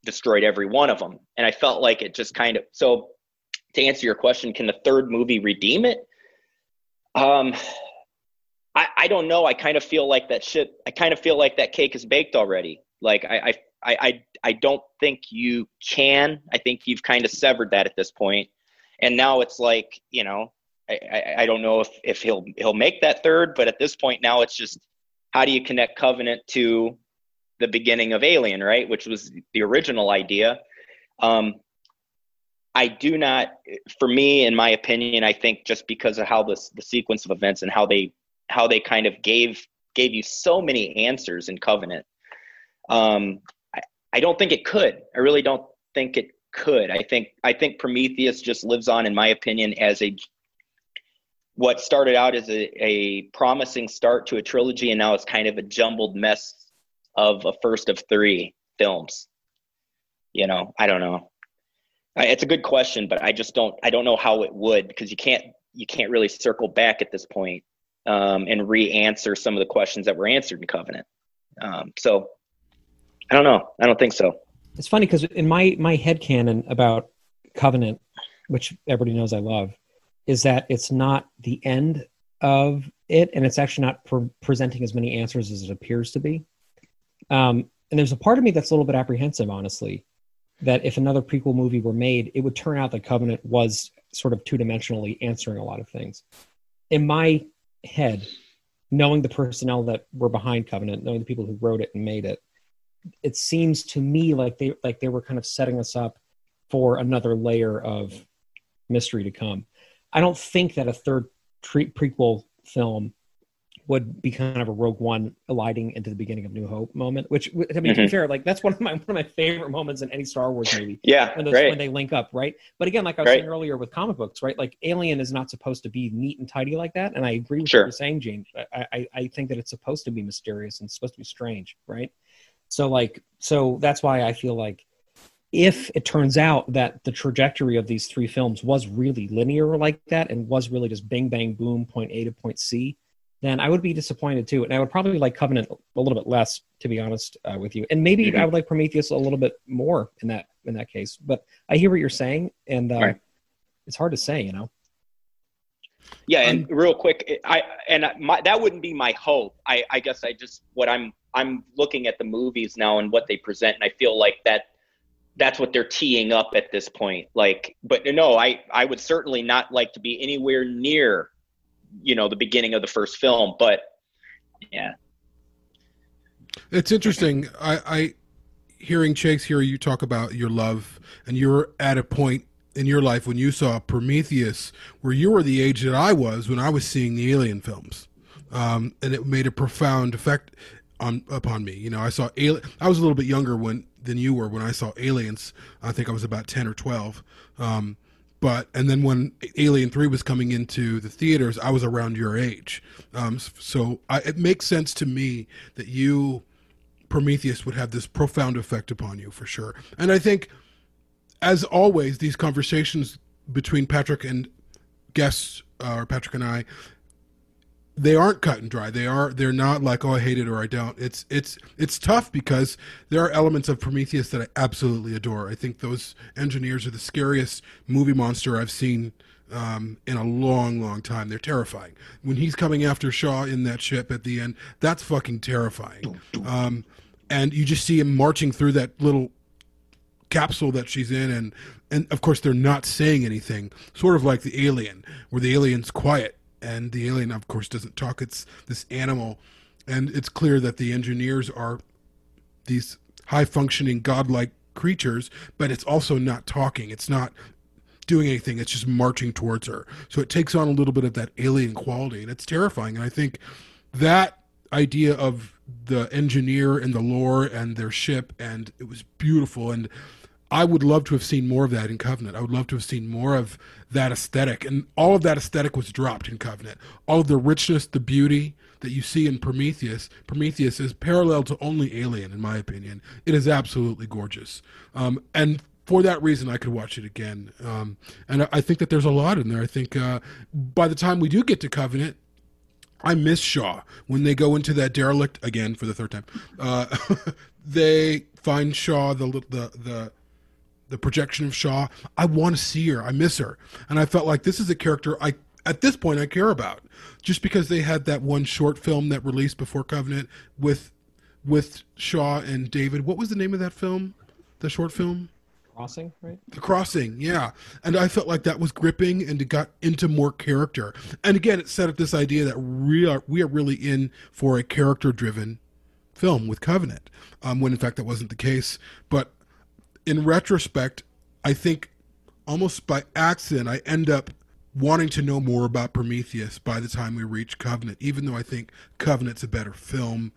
[SPEAKER 4] destroyed every one of them. And I felt like it just kind of so. To answer your question, can the third movie redeem it? Um, I I don't know. I kind of feel like that shit. I kind of feel like that cake is baked already. Like I I I I, don't think you can. I think you've kind of severed that at this point. And now it's like you know. I, I, I don't know if, if he'll he'll make that third, but at this point now it's just how do you connect Covenant to the beginning of Alien, right? Which was the original idea. Um, I do not, for me, in my opinion, I think just because of how this the sequence of events and how they how they kind of gave gave you so many answers in Covenant, um, I, I don't think it could. I really don't think it could. I think I think Prometheus just lives on, in my opinion, as a what started out as a, a promising start to a trilogy and now it's kind of a jumbled mess of a first of three films. You know i don't know. I, it's a good question but i just don't i don't know how it would because you can't you can't really circle back at this point um, and re-answer some of the questions that were answered in covenant. Um, so i don't know. I don't think so.
[SPEAKER 3] It's funny because in my my head canon about Covenant, which everybody knows I love, is that it's not the end of it, and it's actually not pre- presenting as many answers as it appears to be. Um, and there's a part of me that's a little bit apprehensive, honestly, that if another prequel movie were made, it would turn out that Covenant was sort of two dimensionally answering a lot of things. In my head, knowing the personnel that were behind Covenant, knowing the people who wrote it and made it, it seems to me like they like they were kind of setting us up for another layer of mystery to come. I don't think that a third tre- prequel film would be kind of a Rogue One eliding into the beginning of New Hope moment. Which I mean, to be
[SPEAKER 4] Mhm.
[SPEAKER 3] fair, like that's one of my one of my favorite moments in any Star Wars movie
[SPEAKER 4] Yeah,
[SPEAKER 3] when, those,
[SPEAKER 4] right.
[SPEAKER 3] when they link up, right? But again, like I was
[SPEAKER 4] Right.
[SPEAKER 3] saying earlier with comic books, right? Like Alien is not supposed to be neat and tidy like that, and I agree with
[SPEAKER 4] Sure.
[SPEAKER 3] what you're saying, James. I, I I think that it's supposed to be mysterious and supposed to be strange, right? So like so that's why I feel like if it turns out that the trajectory of these three films was really linear like that and was really just bang bang boom point A to point C, then I would be disappointed too, and I would probably like Covenant a little bit less, to be honest uh, with you, and maybe
[SPEAKER 4] Mhm.
[SPEAKER 3] I would like Prometheus a little bit more in that in that case. But I hear what you're saying, and uh,
[SPEAKER 4] Right.
[SPEAKER 3] it's hard to say, you know.
[SPEAKER 4] Yeah, and real quick, I and my, that wouldn't be my hope. I, I guess I just what I'm I'm looking at the movies now and what they present, and I feel like that that's what they're teeing up at this point. Like, but no, I I would certainly not like to be anywhere near, you know, the beginning of the first film. But yeah,
[SPEAKER 2] It's interesting. I, I hearing Chase hear you talk about your love, and you're at a point in your life when you saw Prometheus, where you were the age that I was when I was seeing the Alien films, um, and it made a profound effect on upon me. You know, I saw Alien. I was a little bit younger when than you were when I saw Aliens. I think I was about ten or twelve. Um, but and then when Alien Three was coming into the theaters, I was around your age. Um, so I, it makes sense to me that you Prometheus would have this profound effect upon you for sure. And I think, as always, these conversations between Patrick and guests, uh, or Patrick and I, they aren't cut and dry. They are. They're not like, oh, I hate it or I don't. It's it's it's tough because there are elements of Prometheus that I absolutely adore. I think those engineers are the scariest movie monster I've seen um, in a long, long time. They're terrifying. When he's coming after Shaw in that ship at the end, that's fucking terrifying. Um, and you just see him marching through that little capsule that she's in, and and of course they're not saying anything. Sort of like the alien, where the alien's quiet, and the alien, of course, doesn't talk. It's this animal, and it's clear that the engineers are these high functioning godlike creatures, but it's also not talking. It's not doing anything. It's just marching towards her. So it takes on a little bit of that alien quality, and it's terrifying. And I think that idea of the engineer and the lore and their ship, and it was beautiful. And I would love to have seen more of that in Covenant. I would love to have seen more of that aesthetic. And all of that aesthetic was dropped in Covenant. All of the richness, the beauty that you see in Prometheus, Prometheus is parallel to only Alien, in my opinion. It is absolutely gorgeous. Um, and for that reason, I could watch it again. Um, and I, think that there's a lot in there. I think uh, by the time we do get to Covenant, I miss Shaw when they go into that derelict again for the third time. Uh, they find Shaw the the the the projection of Shaw. I want to see her. I miss her, and I felt like this is a character I at this point I care about, just because they had that one short film that released before Covenant with with Shaw and David. What was the name of that film? The short film.
[SPEAKER 3] Crossing, right?
[SPEAKER 2] The Crossing, yeah. And I felt like that was gripping and it got into more character. And again, it set up this idea that we are, we are really in for a character driven film with Covenant, um, when in fact that wasn't the case. But in retrospect, I think almost by accident, I end up wanting to know more about Prometheus by the time we reach Covenant, even though I think Covenant's a better film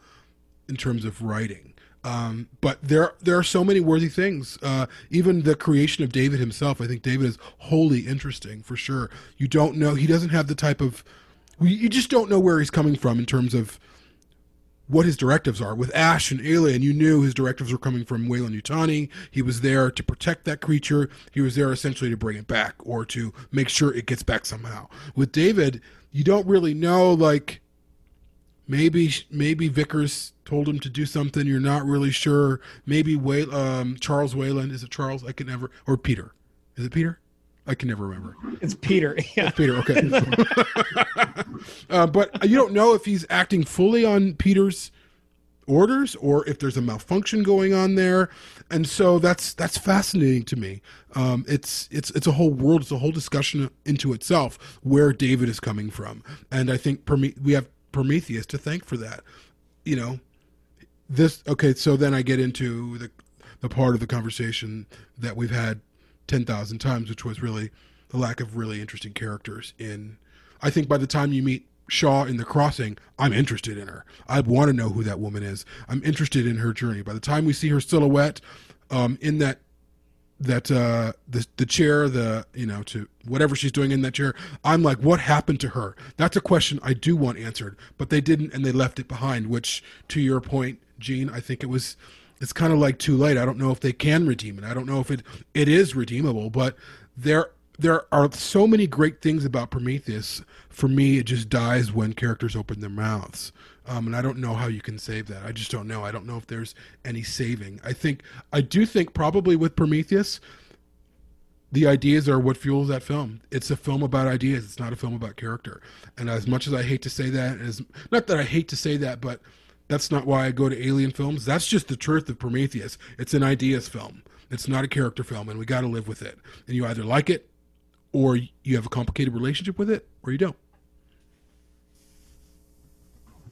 [SPEAKER 2] in terms of writing. Um, but there there are so many worthy things. Uh, even the creation of David himself, I think David is wholly interesting for sure. You don't know he doesn't have the type of you just don't know where he's coming from in terms of what his directives are. With Ash and Alien, you knew his directives were coming from Weyland-Yutani. He was there to protect that creature. He was there essentially to bring it back or to make sure it gets back somehow. With David, you don't really know like maybe maybe Vickers told him to do something you're not really sure. Maybe Way, um, Charles Wayland is it Charles? I can never or Peter. Is it Peter? I can never remember.
[SPEAKER 3] It's Peter. Yeah.
[SPEAKER 2] Peter, okay. uh, but you don't know if he's acting fully on Peter's orders or if there's a malfunction going on there, and so that's that's fascinating to me. Um, it's it's it's a whole world, it's a whole discussion into itself where David is coming from, and I think Prome- we have Prometheus to thank for that. You know, this okay. So then I get into the the part of the conversation that we've had ten thousand times, which was really the lack of really interesting characters in. I think by the time you meet Shaw in The Crossing, I'm interested in her. I want to know who that woman is. I'm interested in her journey. By the time we see her silhouette um, in that that uh the the chair the you know to whatever she's doing in that chair i'm like what happened to her that's a question i do want answered but they didn't and they left it behind which to your point gene i think it was it's kind of like too late i don't know if they can redeem it i don't know if it it is redeemable but there there are so many great things about prometheus for me it just dies when characters open their mouths um, and I don't know how you can save that. I just don't know. I don't know if there's any saving. I think I do think probably with Prometheus, the ideas are what fuels that film. It's a film about ideas. It's not a film about character. And as much as I hate to say that, as not that I hate to say that, but that's not why I go to alien films. That's just the truth of Prometheus. It's an ideas film. It's not a character film, and we got to live with it. And you either like it, or you have a complicated relationship with it, or you don't.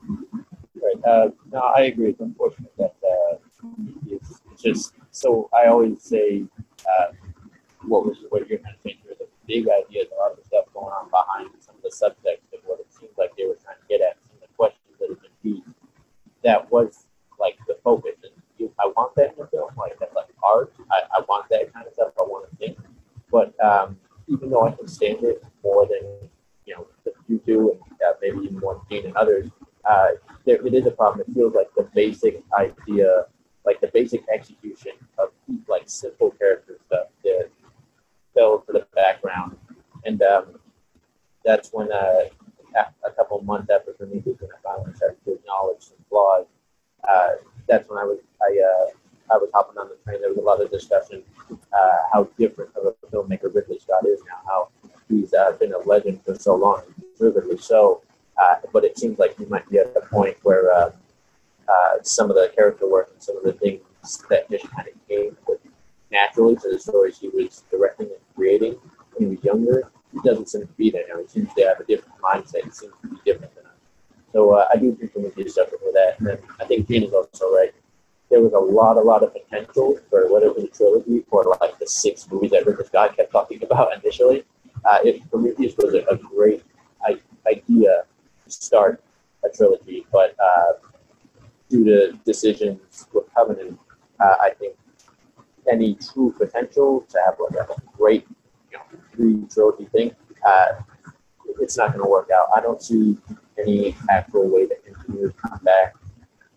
[SPEAKER 5] Right. Uh, no, I agree. It's unfortunate that uh, it's just so. I always say uh, what was what you're kind to saying here. The big ideas, a lot of the stuff going on behind some of the subtext of what it seems like they were trying to get at, some of the questions that have been. That was like the focus. And you, I want that in a film, like that, like art. I, I want that kind of stuff. I want to think. But um, even though I can stand it more than you know you do, and uh, maybe even more than Gene and others, uh, there, it is a problem. It feels like the basic idea, like the basic execution of like simple character stuff that fell to the background. And um, that's when uh, a couple months after Prometheus, when I finally started to acknowledge some flaws, uh, that's when I was I uh, I was hopping on the train. There was a lot of discussion uh, how different of a filmmaker Ridley Scott is now. How he's uh, been a legend for so long, deservedly so. Uh, but it seems like he might be at a point where uh, some of the character work and some of the things that just kind of came naturally to the stories he was directing and creating when he was younger, he doesn't seem to be there. He seems to have a different mindset. He seems to be different than us. So uh, I do think we need to suffer for that. And I think Gene is also right. There was a lot, a lot of potential for whatever the trilogy for like the six movies that Ridley Scott kept talking about initially. Uh, it, Prometheus was a, a great I, idea to start a trilogy, but uh, due to decisions with Covenant, uh, I think any true potential to have like a great, three trilogy thing, uh, it's not going to work out. I don't see any actual way that engineers come back.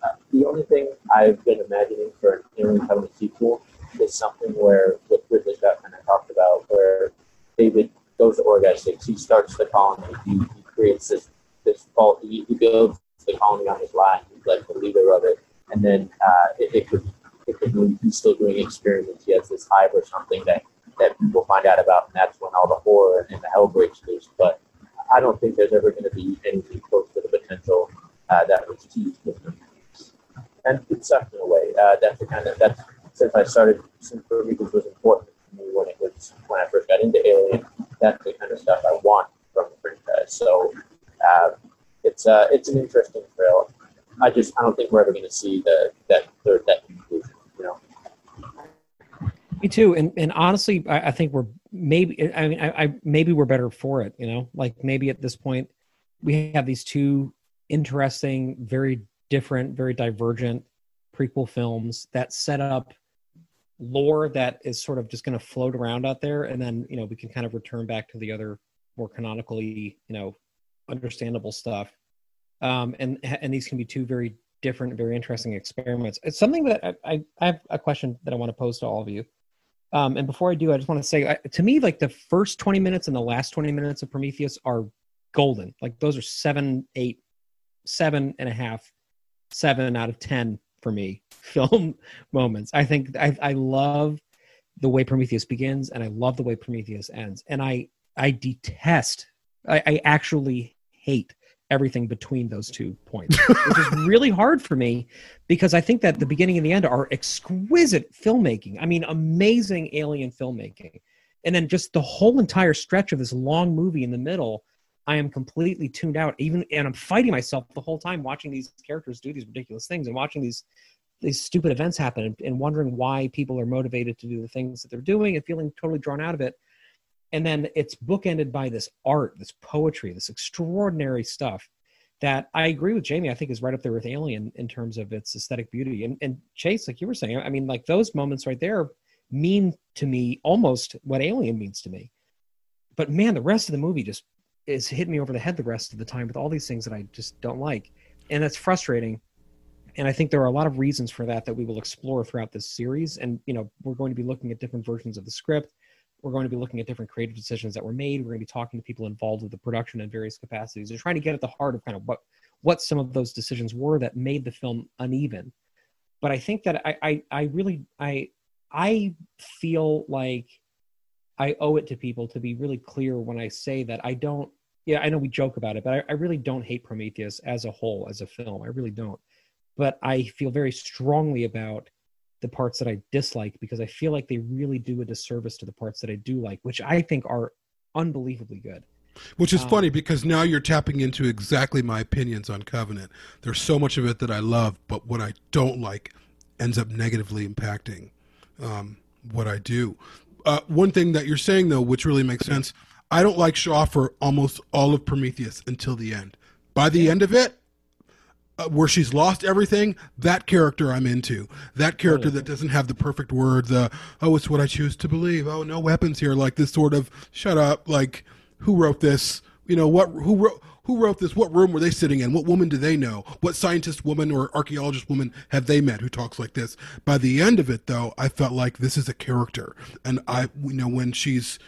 [SPEAKER 5] Uh, the only thing I've been imagining for an Alien Covenant sequel is something where what Ridley Scott kind of talked about, where David goes to Origae-6, he starts the colony, he, he creates this this he, he builds the colony on his line. He's like the leader of it, and then uh, it, it could it could he's still doing experiments. He has this hive or something that that people find out about, and that's when all the horror and the hell breaks loose. But I don't think there's ever going to be anything close to the potential uh, that was teased with them. And it sucked in a way. Uh, that's the kind of that's since I started since Prometheus was important to me when it was when I first got into Alien. That's the kind of stuff I want from the franchise. So uh, it's it's an interesting trail. I just I don't think we're ever going to see the that third that.
[SPEAKER 3] Me too, and and honestly, I, I think we're maybe. I mean, I, I maybe we're better for it. You know, like maybe at this point, we have these two interesting, very different, very divergent prequel films that set up lore that is sort of just going to float around out there, and then you know we can kind of return back to the other more canonically, you know, understandable stuff. Um, and and these can be two very different, very interesting experiments. It's something that I, I, I have a question that I want to pose to all of you. Um, and before I do, I just want to say, I, to me, like the first 20 minutes and the last 20 minutes of Prometheus are golden. Like those are seven, eight, seven and a half, seven out of 10 for me film moments. I think I, I love the way Prometheus begins and I love the way Prometheus ends. And I, I detest, I, I actually hate everything between those two points, which is really hard for me because I think that the beginning and the end are exquisite filmmaking. I mean, amazing alien filmmaking. And then just the whole entire stretch of this long movie in the middle, I am completely tuned out. Even and I'm fighting myself the whole time watching these characters do these ridiculous things and watching these these stupid events happen and, and wondering why people are motivated to do the things that they're doing and feeling totally drawn out of it. And then it's bookended by this art, this poetry, this extraordinary stuff that I agree with Jamie. I think is right up there with Alien in terms of its aesthetic beauty. And and Chase, like you were saying, I mean, like those moments right there mean to me almost what Alien means to me. But man, the rest of the movie just is hitting me over the head the rest of the time with all these things that I just don't like, and that's frustrating. And I think there are a lot of reasons for that that we will explore throughout this series. And you know, we're going to be looking at different versions of the script. We're going to be looking at different creative decisions that were made. We're going to be talking to people involved with the production in various capacities and trying to get at the heart of kind of what what some of those decisions were that made the film uneven. But I think that I I, I really I I feel like I owe it to people to be really clear when I say that I don't. Yeah, I know we joke about it, but I, I really don't hate Prometheus as a whole, as a film. I really don't. But I feel very strongly about the parts that I dislike because I feel like they really do a disservice to the parts that I do like, which I think are unbelievably good.
[SPEAKER 2] Which is um, funny because now you're tapping into exactly my opinions on Covenant. There's so much of it that I love, but what I don't like ends up negatively impacting um, what I do. Uh, one thing that you're saying though, which really makes sense, I don't like Shaw for almost all of Prometheus until the end. By the end of it, uh, where she's lost everything, that character I'm into. That character that doesn't have the perfect word, the oh, it's what I choose to believe. Oh, no weapons here, like this sort of shut up. Like who wrote this? You know what? Who wrote? Who wrote this? What room were they sitting in? What woman do they know? What scientist woman or archaeologist woman have they met who talks like this? By the end of it, though, I felt like this is a character, and I, you know, when she's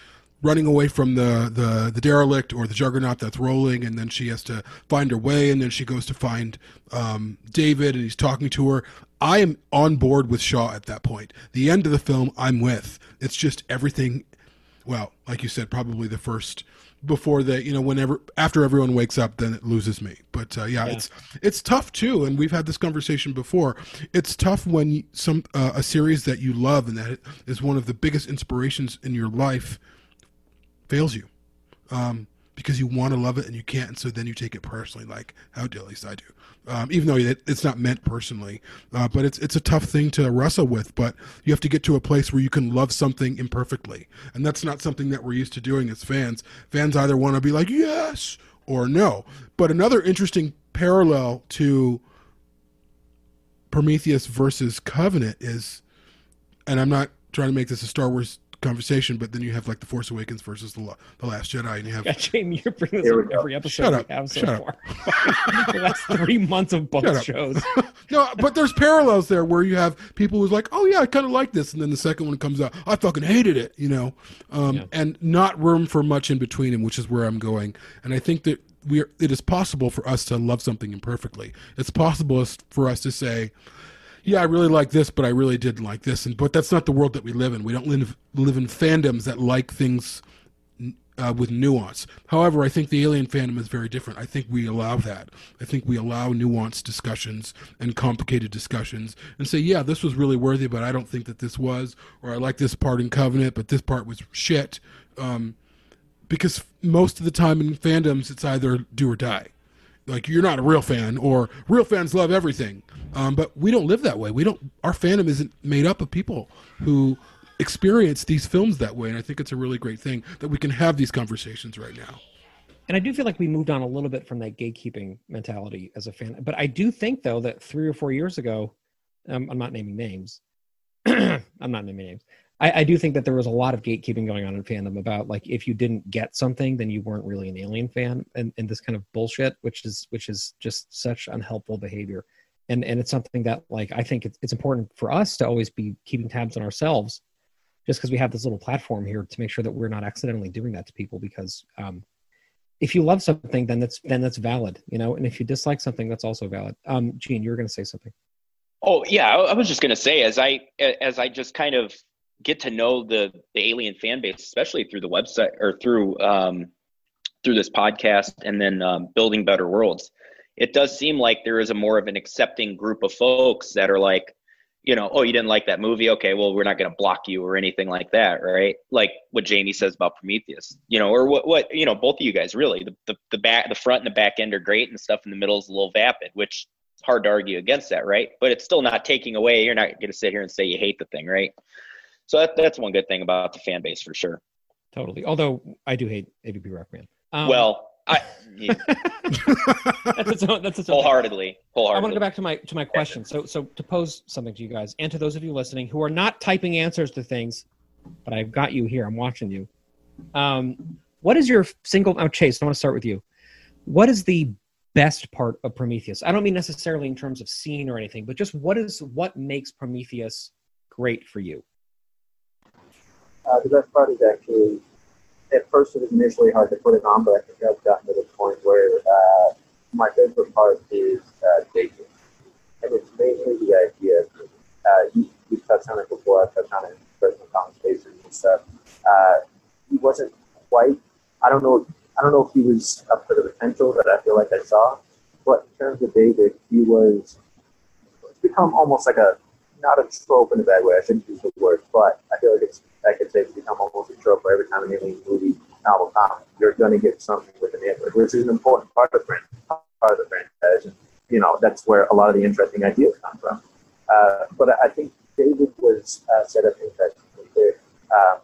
[SPEAKER 2] running away from the, the, the derelict or the juggernaut that's rolling, and then she has to find her way, and then she goes to find um, David, and he's talking to her. I am on board with Shaw at that point. The end of the film, I'm with. It's just everything. Well, like you said, probably the first before the you know whenever after everyone wakes up then it loses me but uh, yeah, yeah, it's it's tough too and we've had this conversation before it's tough when some uh, a series that you love and that is one of the biggest inspirations in your life fails you um, because you want to love it and you can't and so then you take it personally like how at least i do um, even though it's not meant personally. Uh, but it's it's a tough thing to wrestle with. But you have to get to a place where you can love something imperfectly, and that's not something that we're used to doing as fans. Fans either want to be like yes or no. But another interesting parallel to Prometheus versus Covenant is, and I'm not trying to make this a Star Wars conversation, but then you have like the Force Awakens versus the the Last Jedi, and you have.
[SPEAKER 3] Yeah, Jamie, you're bringing this up every episode Shut up. we have so Shut far. the last three months of both shows.
[SPEAKER 2] no, but there's parallels there where you have people who's like, "Oh yeah, I kind of like this," and then the second one comes out, "I fucking hated it," you know, um, yeah. and not room for much in between, and which is where I'm going. And I think that we are, it is possible for us to love something imperfectly. It's possible for us to say yeah, I really like this, but I really didn't like this. And but that's not the world that we live in. We don't live live in fandoms that like things uh, with nuance. However, I think the alien fandom is very different. I think we allow that. I think we allow nuanced discussions and complicated discussions and say, yeah, this was really worthy, but I don't think that this was, or I like this part in Covenant, but this part was shit. Um, because most of the time in fandoms, it's either do or die. Like you're not a real fan, or real fans love everything. Um, but we don't live that way. We don't. Our fandom isn't made up of people who experience these films that way, and I think it's a really great thing that we can have these conversations right now.
[SPEAKER 3] And I do feel like we moved on a little bit from that gatekeeping mentality as a fan. But I do think though that three or four years ago, um, I'm not naming names. I'm not naming names. I, I, do think that there was a lot of gatekeeping going on in fandom about like if you didn't get something, then you weren't really an alien fan, and, and this kind of bullshit, which is which is just such unhelpful behavior. And and it's something that like i think it's, it's important for us to always be keeping tabs on ourselves just because we have this little platform here to make sure that we're not accidentally doing that to people because um, if you love something then that's then that's valid you know and if you dislike something that's also valid. Um gene you're going to say something.
[SPEAKER 4] Oh yeah i was just going to say as i as i just kind of get to know the the alien fan base especially through the website or through um through this podcast and then um, building better worlds it does seem like there is a more of an accepting group of folks that are like, you know, oh, you didn't like that movie? Okay, well, we're not going to block you or anything like that, right? Like what Jamie says about Prometheus, you know, or what, what, you know, both of you guys really, the, the, the back, the front and the back end are great and stuff in the middle is a little vapid, which hard to argue against that, right? But it's still not taking away. You're not going to sit here and say you hate the thing, right? So that, that's one good thing about the fan base for sure.
[SPEAKER 3] Totally. Although I do hate AVP Rockman. Um,
[SPEAKER 4] well, I yeah,
[SPEAKER 3] that's its own, that's its own
[SPEAKER 4] wholeheartedly,
[SPEAKER 3] I want to go back to my to my question. So so to pose something to you guys and to those of you listening who are not typing answers to things, but I've got you here. I'm watching you. Um, what is your single? Oh, Chase, I want to start with you. What is the best part of Prometheus? I don't mean necessarily in terms of scene or anything, but just what is what makes Prometheus great for you?
[SPEAKER 5] The best part is actually, at first it was initially hard to put it on, but I think I've gotten to the point where uh, my favorite part is uh, Jason. And it's mainly the idea. Uh, you, you touched on it before, I touched on it in personal conversations and stuff. Uh, he wasn't quite, I don't know, I don't know if he was up to the potential that I feel like I saw, but in terms of David, he was, it's become almost like a, not a trope in a bad way, I shouldn't use the word, but I feel like it's I could say become almost a trope for every time an alien movie, novel comic, you're going to get something with an android, which is an important part of the franchise. Part of the franchise. And, you know, that's where a lot of the interesting ideas come from. Uh, but I think David was uh, set up interestingly there. Um,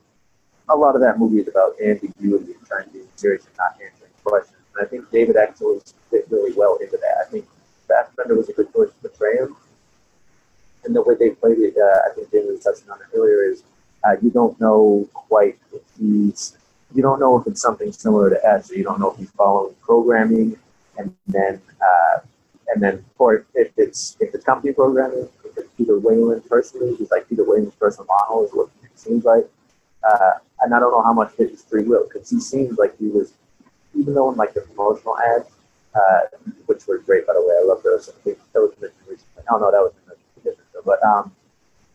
[SPEAKER 5] a lot of that movie is about ambiguity and trying to be serious and not answering questions. And I think David actually fit really well into that. I think Fassbender was a good choice to portray him. And the way they played it, uh, I think David was touching on it earlier, is uh, you don't know quite if he's you don't know if it's something similar to S, or you don't know if he's following programming, and then uh, and then or if it's if it's company programming, if it's Peter Weyland personally, he's like Peter Weyland's personal model is what it seems like, uh, and I don't know how much it is free will because he seems like he was, even though in like the promotional ads, uh, which were great by the way, I love those. I think that was mentioned recently. Oh no, that was in the different show, but um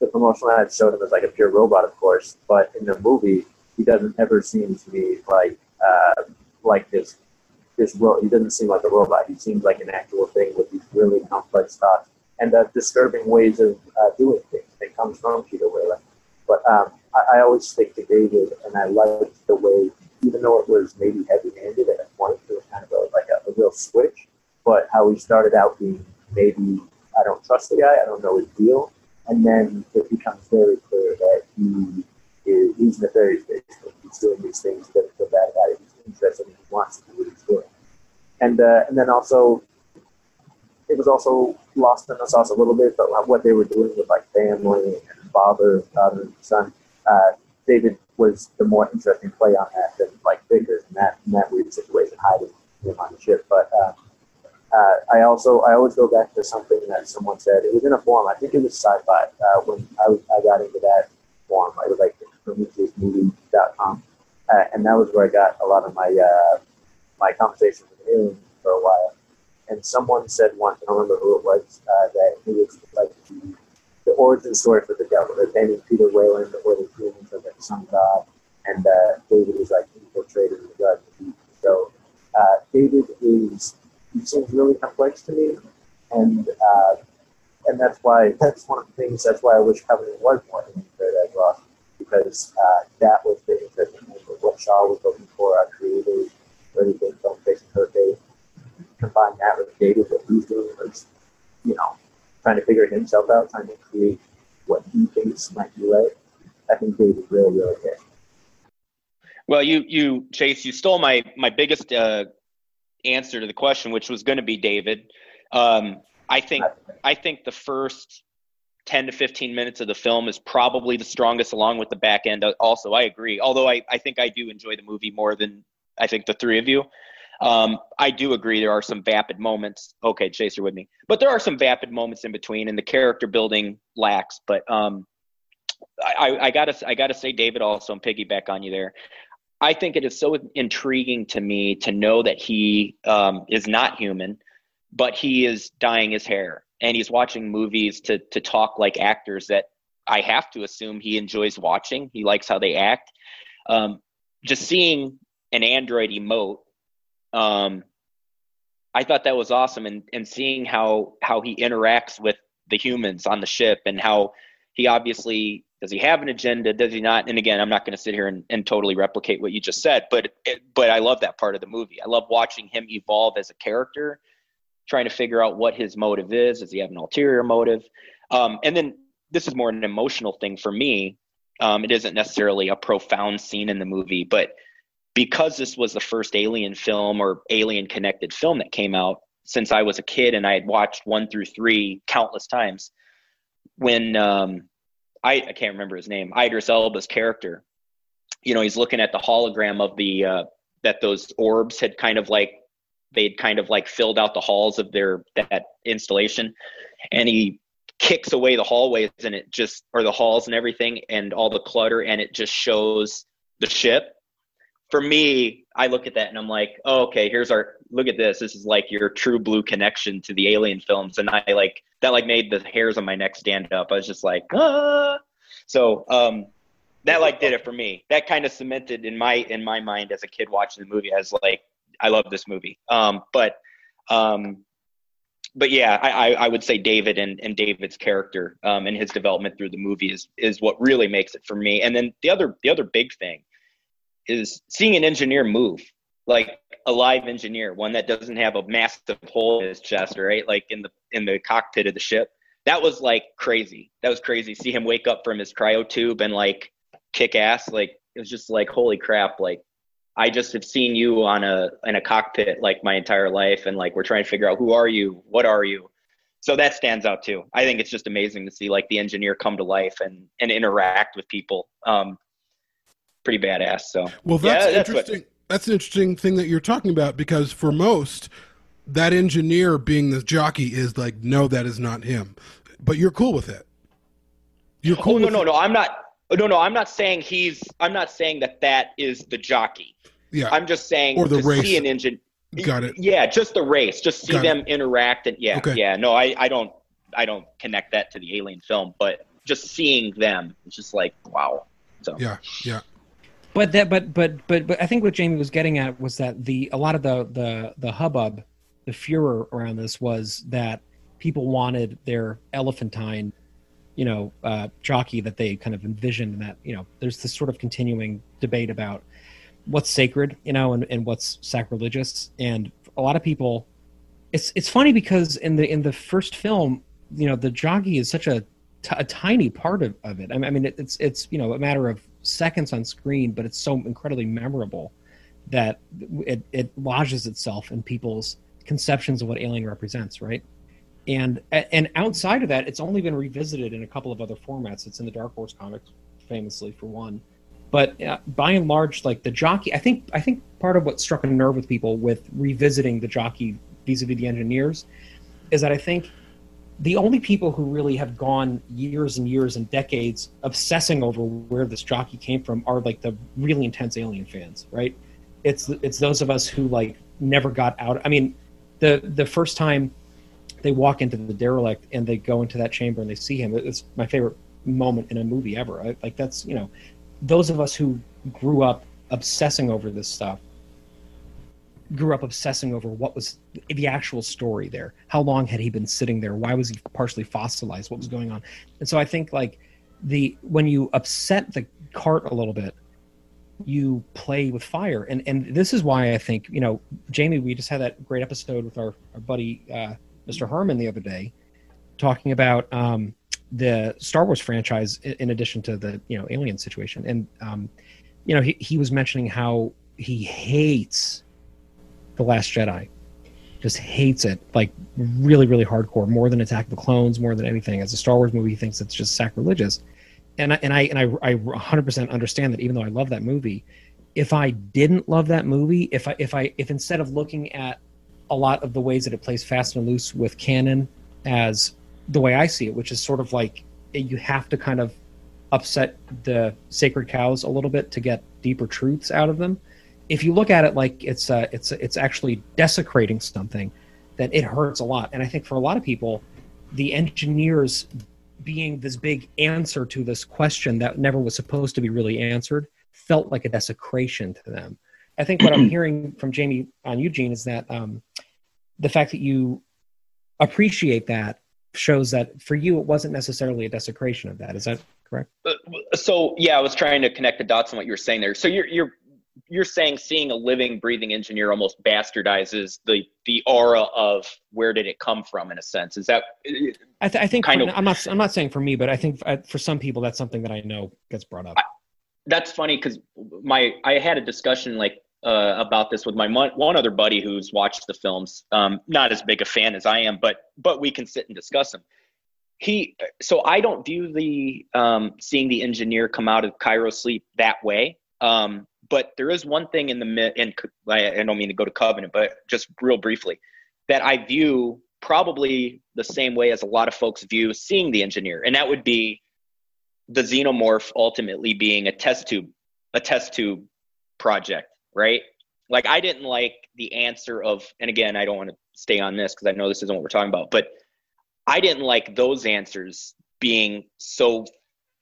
[SPEAKER 5] the promotional ad showed him as like a pure robot, of course, but in the movie, he doesn't ever seem to be like uh, like this this ro- he doesn't seem like a robot. He seems like an actual thing with these really complex thoughts and uh, disturbing ways of uh, doing things. It comes from Peter Weyland, but um, I, I always stick to David, and I liked the way, even though it was maybe heavy-handed at a point, it was kind of a, like a, a real switch. But how he started out being maybe I don't trust the guy, I don't know his deal, and then it becomes very clear that he is he's nefarious basically. He's doing these things that feel bad about it. He's interested and he wants to do what he's doing. And uh, and then also it was also lost in the sauce a little bit, but what they were doing with like family and father, daughter, and son. Uh, David was the more interesting play on that than like Vickers in that in that weird situation hiding him on the ship. But uh, uh, I also I always go back to something that someone said. It was in a forum. I think it was sci-fi. Uh, when I, was- I got into that forum, I was like PrometheusMovie.com, uh, and that was where I got a lot of my uh, my conversations with aliens for a while. And someone said once, I don't remember who it was, uh, that he was like the, the origin story for the devil. They're painting Peter Weyland or the humans as like some god, and David is like infiltrated in the god. So David is seems really complex to me, and uh, and that's why that's one of the things. That's why I wish Covenant was more than Paradise Lost, because uh, that was the interesting thing of what Shaw was looking for. Our creators, really big film facing her day. Combine that with David, what he's doing was, you know, trying to figure himself out, trying to create what he thinks might be right. I think David really, really hit.
[SPEAKER 4] Well, you you Chase, you stole my my biggest uh, answer to the question, which was going to be David. Um, I think I think the first ten to fifteen minutes of the film is probably the strongest, along with the back end. Also, I agree. Although I I think I do enjoy the movie more than I think the three of you. Um, I do agree there are some vapid moments. Okay, Chase, you're with me, but there are some vapid moments in between, and the character building lacks. But um, I, I gotta I gotta say, David, also and piggyback on you there. I think it is so intriguing to me to know that he um, is not human, but he is dyeing his hair and he's watching movies to to talk like actors that I have to assume he enjoys watching. He likes how they act. Um, just seeing an android emote, um, I thought that was awesome, and and seeing how how he interacts with the humans on the ship and how he obviously does he have an agenda? Does he not? And again i'm not going to sit here and, and totally replicate what you just said but it, but i love that part of the movie. I love watching him evolve as a character trying to figure out what his motive is. Does he have an ulterior motive? Um, and then this is more an emotional thing for me. Um, it isn't necessarily a profound scene in the movie, but because this was the first alien film or alien connected film that came out since I was a kid and I had watched one through three countless times, when um, I, I can't remember his name, Idris Elba's character, you know, he's looking at the hologram of the uh, that those orbs had kind of like they'd kind of like filled out the halls of their that installation, and he kicks away the hallways and it just or the halls and everything and all the clutter and it just shows the ship. For me i look at that and i'm like oh, okay here's our look at this this is like your true blue connection to the alien films. And i like that like made the hairs on my neck stand up. I was just like ah. So um that like did it for me. That kind of cemented in my in my mind as a kid watching the movie as like i love this movie. Um but um but yeah, I, I would say David and, and David's character um, and his development through the movie is is what really makes it for me. And then the other the other big thing is seeing an engineer move. Like a live engineer, one that doesn't have a massive hole in his chest, right? Like in the in the cockpit of the ship. That was like crazy. That was crazy. See him wake up from his cryo tube and like kick ass. Like it was just like holy crap. Like I just have seen you on a in a cockpit like my entire life, and like we're trying to figure out who are you, what are you. So that stands out too. I think it's just amazing to see like the engineer come to life and and interact with people. Um, pretty badass. So
[SPEAKER 2] well, that's, yeah, that's interesting. What, that's an interesting thing that you're talking about because for most, that engineer being the jockey is like, no, that is not him. But you're cool with it.
[SPEAKER 4] You're cool. Oh, no, no, it. no. I'm not. Oh, no, no. I'm not saying he's. I'm not saying that that is the jockey.
[SPEAKER 2] Yeah.
[SPEAKER 4] I'm just saying
[SPEAKER 2] or the
[SPEAKER 4] to
[SPEAKER 2] race.
[SPEAKER 4] see an engine.
[SPEAKER 2] Got it.
[SPEAKER 4] Yeah, just the race. Just see Got them it. interact and yeah, okay. yeah. No, I, I don't I don't connect that to the alien film, but just seeing them, it's just like wow. So
[SPEAKER 2] yeah, yeah.
[SPEAKER 3] But that, but but but but I think what Jamie was getting at was that the a lot of the the the hubbub, the furor around this was that people wanted their elephantine, you know, uh, jockey that they kind of envisioned, and that you know, there's this sort of continuing debate about what's sacred, you know, and, and what's sacrilegious. And a lot of people, it's it's funny because in the in the first film, you know, the jockey is such a, t- a tiny part of, of it. I mean, it, it's it's you know a matter of seconds on screen, but it's so incredibly memorable that it it lodges itself in people's conceptions of what Alien represents, right? And and outside of that, it's only been revisited in a couple of other formats. It's in the Dark Horse comics, famously for one, but uh, by and large, like the jockey, I think I think part of what struck a nerve with people with revisiting the jockey vis-a-vis the engineers is that I think the only people who really have gone years and years and decades obsessing over where this jockey came from are like the really intense alien fans, right? It's it's those of us who like never got out. I mean, the the first time they walk into the derelict and they go into that chamber and they see him, it's my favorite moment in a movie ever. Like that's you know those of us who grew up obsessing over this stuff grew up obsessing over what was the actual story there. How long had he been sitting there? Why was he partially fossilized? What was going on? And so I think like the when you upset the cart a little bit, you play with fire. And and this is why I think you know Jamie. We just had that great episode with our our buddy uh, Mr. Herman the other day, talking about um, the Star Wars franchise in addition to the you know alien situation, and um, you know he he was mentioning how he hates the Last Jedi, just hates it like really really hardcore, more than Attack of the Clones, more than anything. As a Star Wars movie, he thinks it's just sacrilegious, and I, and I and I I 100% understand that even though I love that movie, if I didn't love that movie, if I if I if instead of looking at a lot of the ways that it plays fast and loose with canon as the way I see it, which is sort of like you have to kind of upset the sacred cows a little bit to get deeper truths out of them. If you look at it like it's uh, it's it's actually desecrating something, then it hurts a lot. And I think for a lot of people, the engineers being this big answer to this question that never was supposed to be really answered felt like a desecration to them. I think what I'm hearing from Jamie on Eugene is that um, the fact that you appreciate that shows that for you it wasn't necessarily a desecration of that. Is that correct? Uh,
[SPEAKER 4] so yeah, I was trying to connect the dots on what you were saying there. So you're you're you're saying seeing a living, breathing engineer almost bastardizes the the aura of where did it come from in a sense is that
[SPEAKER 3] I, th- I think
[SPEAKER 4] Kind
[SPEAKER 3] for-
[SPEAKER 4] of-
[SPEAKER 3] I'm not. I'm not saying for me, but I think uh, for some people that's something that I know gets brought up.
[SPEAKER 4] that's funny because my I had a discussion like uh, about this with my mon- one other buddy who's watched the films. Um, not as big a fan as I am, but but we can sit and discuss them. He so I don't view the um, seeing the engineer come out of cryo sleep that way. Um, but there is one thing in the and I I don't mean to go to Covenant, but just real briefly that I view probably the same way as a lot of folks view seeing the engineer, and that would be the xenomorph ultimately being a test tube a test tube project right? Like i didn't like the answer of and again i don't want to stay on this because i know this isn't what we're talking about but i didn't like those answers being so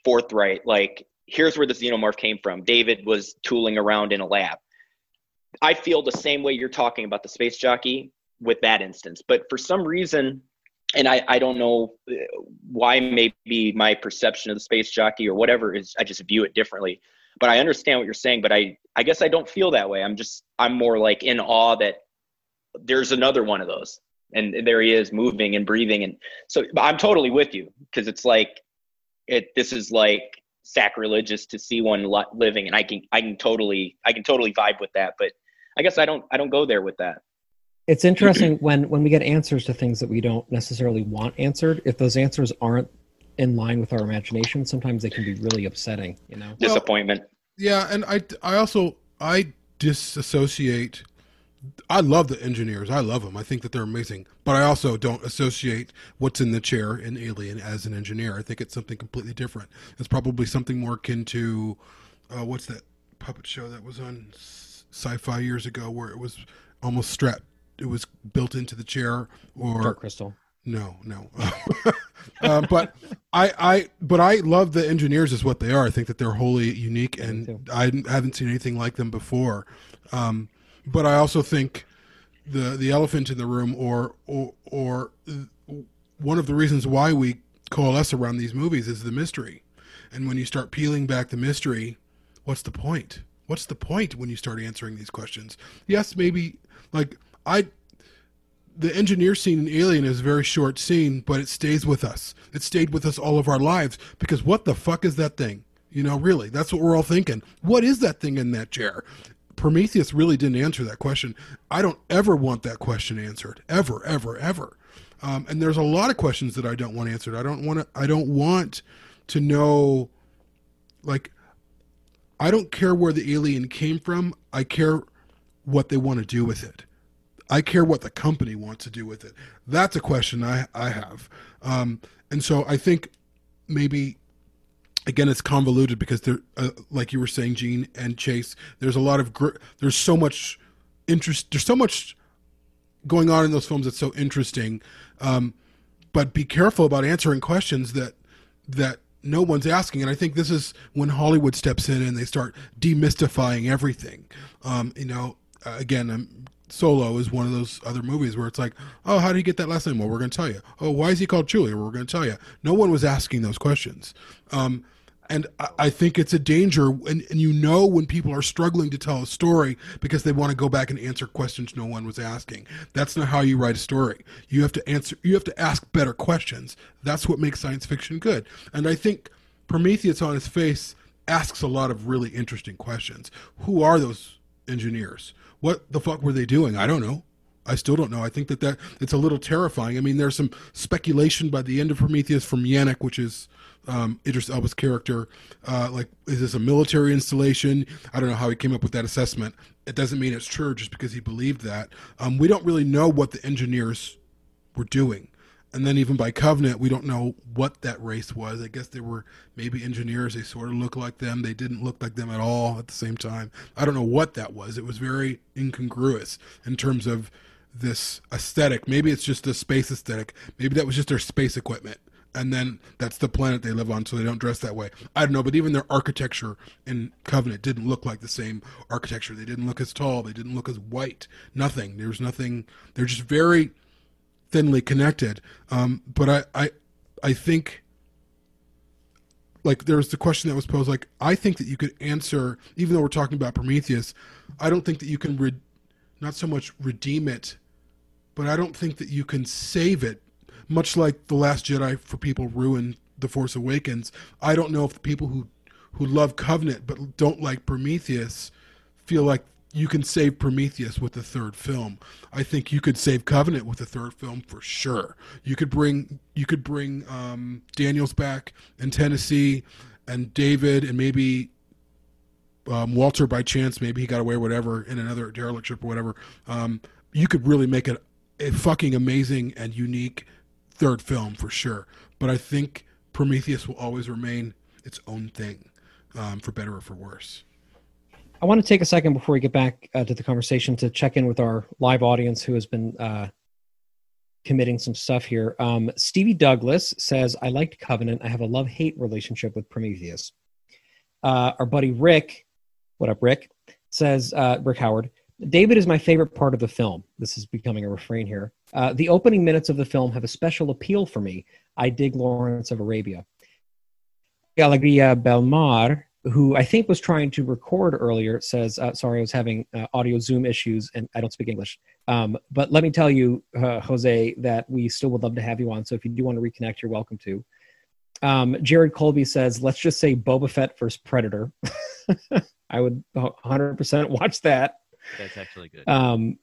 [SPEAKER 4] forthright like here's where the xenomorph came from david was tooling around in a lab i feel the same way you're talking about the space jockey with that instance but for some reason and I, I don't know uh, why maybe my perception of the space jockey or whatever is I just view it differently. But I understand what you're saying, but I, I guess I don't feel that way. I'm just I'm more like in awe that there's another one of those. And there he is moving and breathing and so I'm totally with you because it's like it this is like sacrilegious to see one living and I can I can totally I can totally vibe with that but I guess I don't I don't go there with that.
[SPEAKER 3] It's interesting when when we get answers to things that we don't necessarily want answered. If those answers aren't in line with our imagination, sometimes they can be really upsetting. You know.
[SPEAKER 2] Well-
[SPEAKER 4] Disappointment.
[SPEAKER 2] Yeah, and I I also I disassociate. I love the engineers. I love them. I think that they're amazing. But I also don't associate what's in the chair in Alien as an engineer. I think it's something completely different. It's probably something more akin to uh, what's that puppet show that was on Sci-Fi years ago, where it was almost strapped. It was built into the chair, or
[SPEAKER 3] Dark Crystal.
[SPEAKER 2] no, no. uh, but I, I, but I love the engineers as what they are. I think that they're wholly unique, and I haven't seen anything like them before. Um, but I also think the the elephant in the room, or or or one of the reasons why we coalesce around these movies is the mystery. And when you start peeling back the mystery, what's the point? What's the point when you start answering these questions? Yes, maybe like I the engineer scene in Alien is a very short scene, but it stays with us. It stayed with us all of our lives because what the fuck is that thing? You know, really, that's what we're all thinking. What is that thing in that chair? Prometheus really didn't answer that question. I don't ever want that question answered, ever, ever, ever. Um, and there's a lot of questions that I don't want answered. I don't want to. I don't want to know, like, I don't care where the alien came from. I care what they want to do with it. I care what the company wants to do with it. That's a question I I have, um, and so I think maybe again it's convoluted because there, uh, like you were saying, Gene and Chase. There's a lot of gr- there's so much interest. There's so much going on in those films that's so interesting, um, but be careful about answering questions that that no one's asking. And I think this is when Hollywood steps in and they start demystifying everything. Um, you know, uh, again, um, Solo is one of those other movies where it's like, oh, how did he get that last name? Well, we're going to tell you. Oh, why is he called Chewie? Well, we're going to tell you. No one was asking those questions. Um, and I, think it's a danger, and, and you know when people are struggling to tell a story because they want to go back and answer questions no one was asking. That's not how you write a story. You have to answer. You have to ask better questions. That's what makes science fiction good. And I think Prometheus on his face asks a lot of really interesting questions. Who are those engineers? What the fuck were they doing? I don't know. I still don't know. I think that that it's a little terrifying. I mean, there's some speculation by the end of Prometheus from Janek, which is um, Idris Elba's character. Uh, like, is this a military installation? I don't know how he came up with that assessment. It doesn't mean it's true just because he believed that. Um, we don't really know what the engineers were doing. And then even by Covenant, we don't know what that race was. I guess they were maybe engineers. They sort of look like them. They didn't look like them at all at the same time. I don't know what that was. It was very incongruous in terms of this aesthetic. Maybe it's just a space aesthetic. Maybe that was just their space equipment. And then that's the planet they live on, so they don't dress that way. I don't know, but even their architecture in Covenant didn't look like the same architecture. They didn't look as tall. They didn't look as white. Nothing. There was nothing. They're just very thinly connected. Um, but I, I, I think, like, there's the question that was posed. Like, I think that you could answer, even though we're talking about Prometheus, I don't think that you can, re- not so much redeem it but I don't think that you can save it. Much like the Last Jedi for people ruined the Force Awakens. I don't know if the people who who love Covenant but don't like Prometheus feel like you can save Prometheus with the third film. I think you could save Covenant with the third film for sure. You could bring you could bring um, Daniels back in Tennessee and David and maybe um, Walter by chance. Maybe he got away whatever in another derelict ship or whatever. Um, you could really make it a fucking amazing and unique third film for sure. But I think Prometheus will always remain its own thing, um, for better or for worse.
[SPEAKER 3] I want to take a second before we get back uh, to the conversation to check in with our live audience who has been uh, committing some stuff here. Um, Stevie Douglas says, I liked Covenant. I have a love hate relationship with Prometheus. Uh, our buddy Rick, what up, Rick, says, uh, Rick Howard, David is my favorite part of the film. This is becoming a refrain here. Uh, the opening minutes of the film have a special appeal for me. I dig Lawrence of Arabia. Alegria Belmar who I think was trying to record earlier, says, uh, "Sorry, I was having uh, audio Zoom issues, and I don't speak English. Um, but let me tell you, uh, Jose, that we still would love to have you on. So if you do want to reconnect, you're welcome to." Um, Jared Colby says, "Let's just say Boba Fett versus Predator." I would 100% watch that.
[SPEAKER 6] That's actually good.
[SPEAKER 3] Um,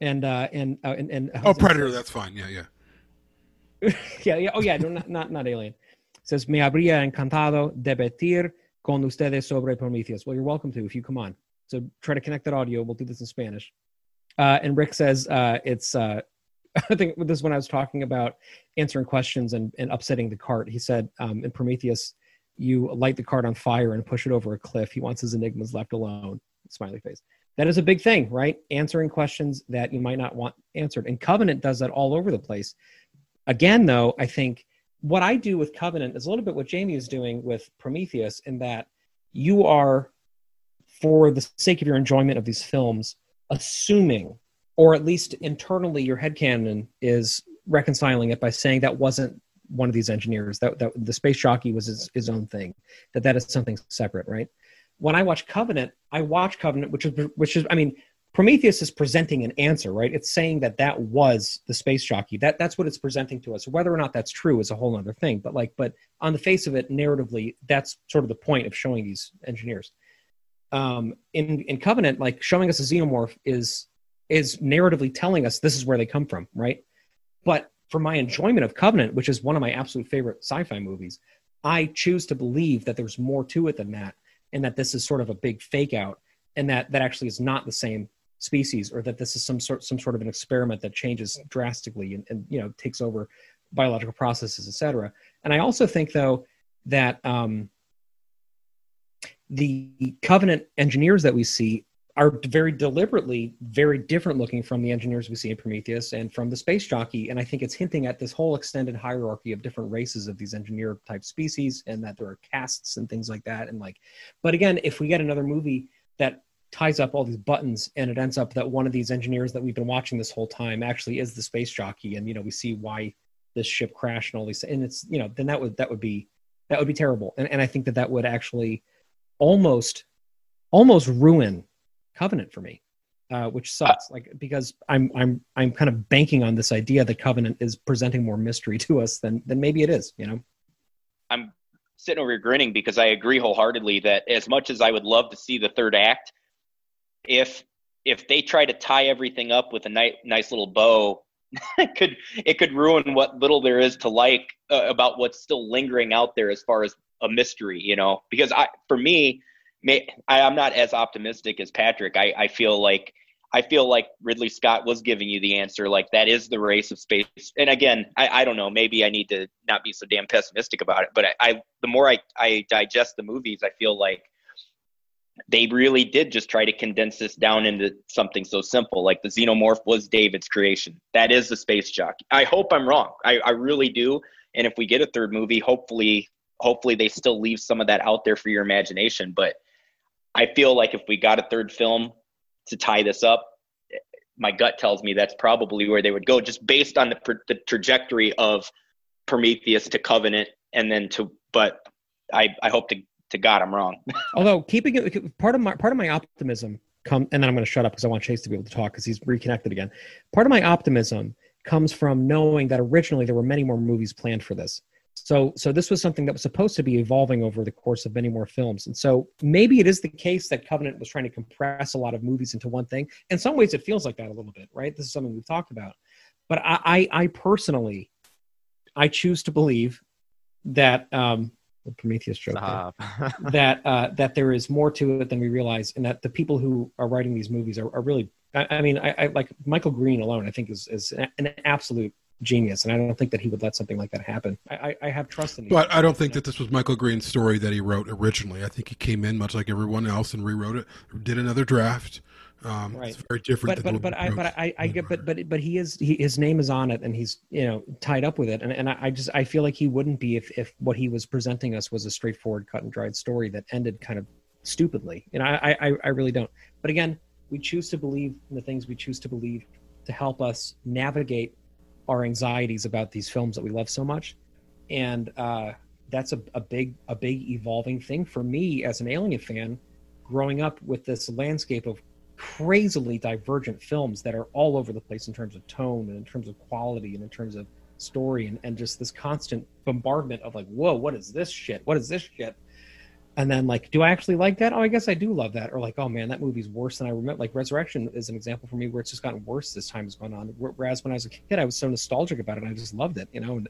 [SPEAKER 3] and uh, and uh, and and
[SPEAKER 2] oh, Predator, says, that's fine. Yeah,
[SPEAKER 3] yeah. yeah, yeah. Oh, yeah. No, not not not Alien. says me habría encantado debatir con ustedes sobre Prometheus. Well, you're welcome to if you come on. So try to connect that audio. We'll do this in Spanish. Uh, and Rick says uh, it's, uh, I think this is when I was talking about answering questions and, and upsetting the cart. He said um, in Prometheus, you light the cart on fire and push it over a cliff. He wants his enigmas left alone. Smiley face. That is a big thing, right? Answering questions that you might not want answered. And Covenant does that all over the place. Again, though, I think what I do with Covenant is a little bit what Jamie is doing with Prometheus, in that you are, for the sake of your enjoyment of these films, assuming, or at least internally, your head headcanon is reconciling it by saying that wasn't one of these engineers, that, that the space jockey was his, his own thing, that that is something separate, right? When I watch Covenant, I watch Covenant, which is, which is, I mean, Prometheus is presenting an answer, right? It's saying that that was the space jockey. That that's what it's presenting to us. Whether or not that's true is a whole other thing. But like, but on the face of it, narratively, that's sort of the point of showing these engineers. Um, in in Covenant, like showing us a xenomorph is is narratively telling us this is where they come from, right? But for my enjoyment of Covenant, which is one of my absolute favorite sci-fi movies, I choose to believe that there's more to it than that, and that this is sort of a big fake out, and that that actually is not the same species or that this is some sort some sort of an experiment that changes drastically and, and you know takes over biological processes etc and i also think though that um, the covenant engineers that we see are very deliberately very different looking from the engineers we see in prometheus and from the space jockey. And i think it's hinting at this whole extended hierarchy of different races of these engineer type species and that there are castes and things like that. And like but again if we get another movie that ties up all these buttons and it ends up that one of these engineers that we've been watching this whole time actually is the space jockey. And you know we see why this ship crashed and all these and it's you know then that would that would be that would be terrible. And, and i think that that would actually almost almost ruin covenant for me uh, which sucks. Like because i'm i'm i'm kind of banking on this idea that covenant is presenting more mystery to us than than maybe it is you know?
[SPEAKER 4] I'm sitting over here grinning because i agree wholeheartedly that as much as i would love to see the third act if if they try to tie everything up with a nice nice little bow it could it could ruin what little there is to like uh, about what's still lingering out there as far as a mystery you know because i for me may, I, i'm not as optimistic as patrick i i feel like I feel like Ridley Scott was giving you the answer, like that is the race of space. And again, I, I don't know, maybe I need to not be so damn pessimistic about it. But I, I the more I, I digest the movies, I feel like they really did just try to condense this down into something so simple like the xenomorph was david's creation. That is the space jockey i hope i'm wrong. I, I really do. And if we get a third movie hopefully hopefully they still leave some of that out there for your imagination. But i feel like if we got a third film to tie this up my gut tells me that's probably where they would go just based on the, the trajectory of prometheus to covenant and then to but i i hope to to God, I'm wrong.
[SPEAKER 3] Although keeping it part of my part of my optimism come, and then I'm going to shut up because I want Chase to be able to talk because he's reconnected again. Part of my optimism comes from knowing that originally there were many more movies planned for this. So, so this was something that was supposed to be evolving over the course of many more films. And so maybe it is the case that Covenant was trying to compress a lot of movies into one thing. In some ways, it feels like that a little bit, right? This is something we've talked about. But I, I, I personally, I choose to believe that um, the Prometheus joke there, that uh, that there is more to it than we realize, and that the people who are writing these movies are, are really. I, I mean, I, I, like Michael Green alone. I think is is an absolute genius, and I don't think that he would let something like that happen. I, I have trust in him.
[SPEAKER 2] But I don't think that this was Michael Green's story that he wrote originally. I think he came in much like everyone else and rewrote it, did another draft. Um, right. It's very different.
[SPEAKER 3] But but but I but I, I get but but but he is he, his name is on it and he's you know tied up with it and and I just I feel like he wouldn't be if if what he was presenting us was a straightforward cut and dried story that ended kind of stupidly. And I I I really don't. But again, we choose to believe in the things we choose to believe to help us navigate our anxieties about these films that we love so much, and uh, that's a, a big a big evolving thing for me as an Alien fan, growing up with this landscape of crazily divergent films that are all over the place in terms of tone and in terms of quality and in terms of story and, and just this constant bombardment of like whoa what is this shit? What is this shit? And then like do i actually like that? Oh i guess i do love that. Or like oh man that movie's worse than i remember. Like resurrection is an example for me where it's just gotten worse as time has gone on. Whereas when i was a kid i was so nostalgic about it i just loved it you know and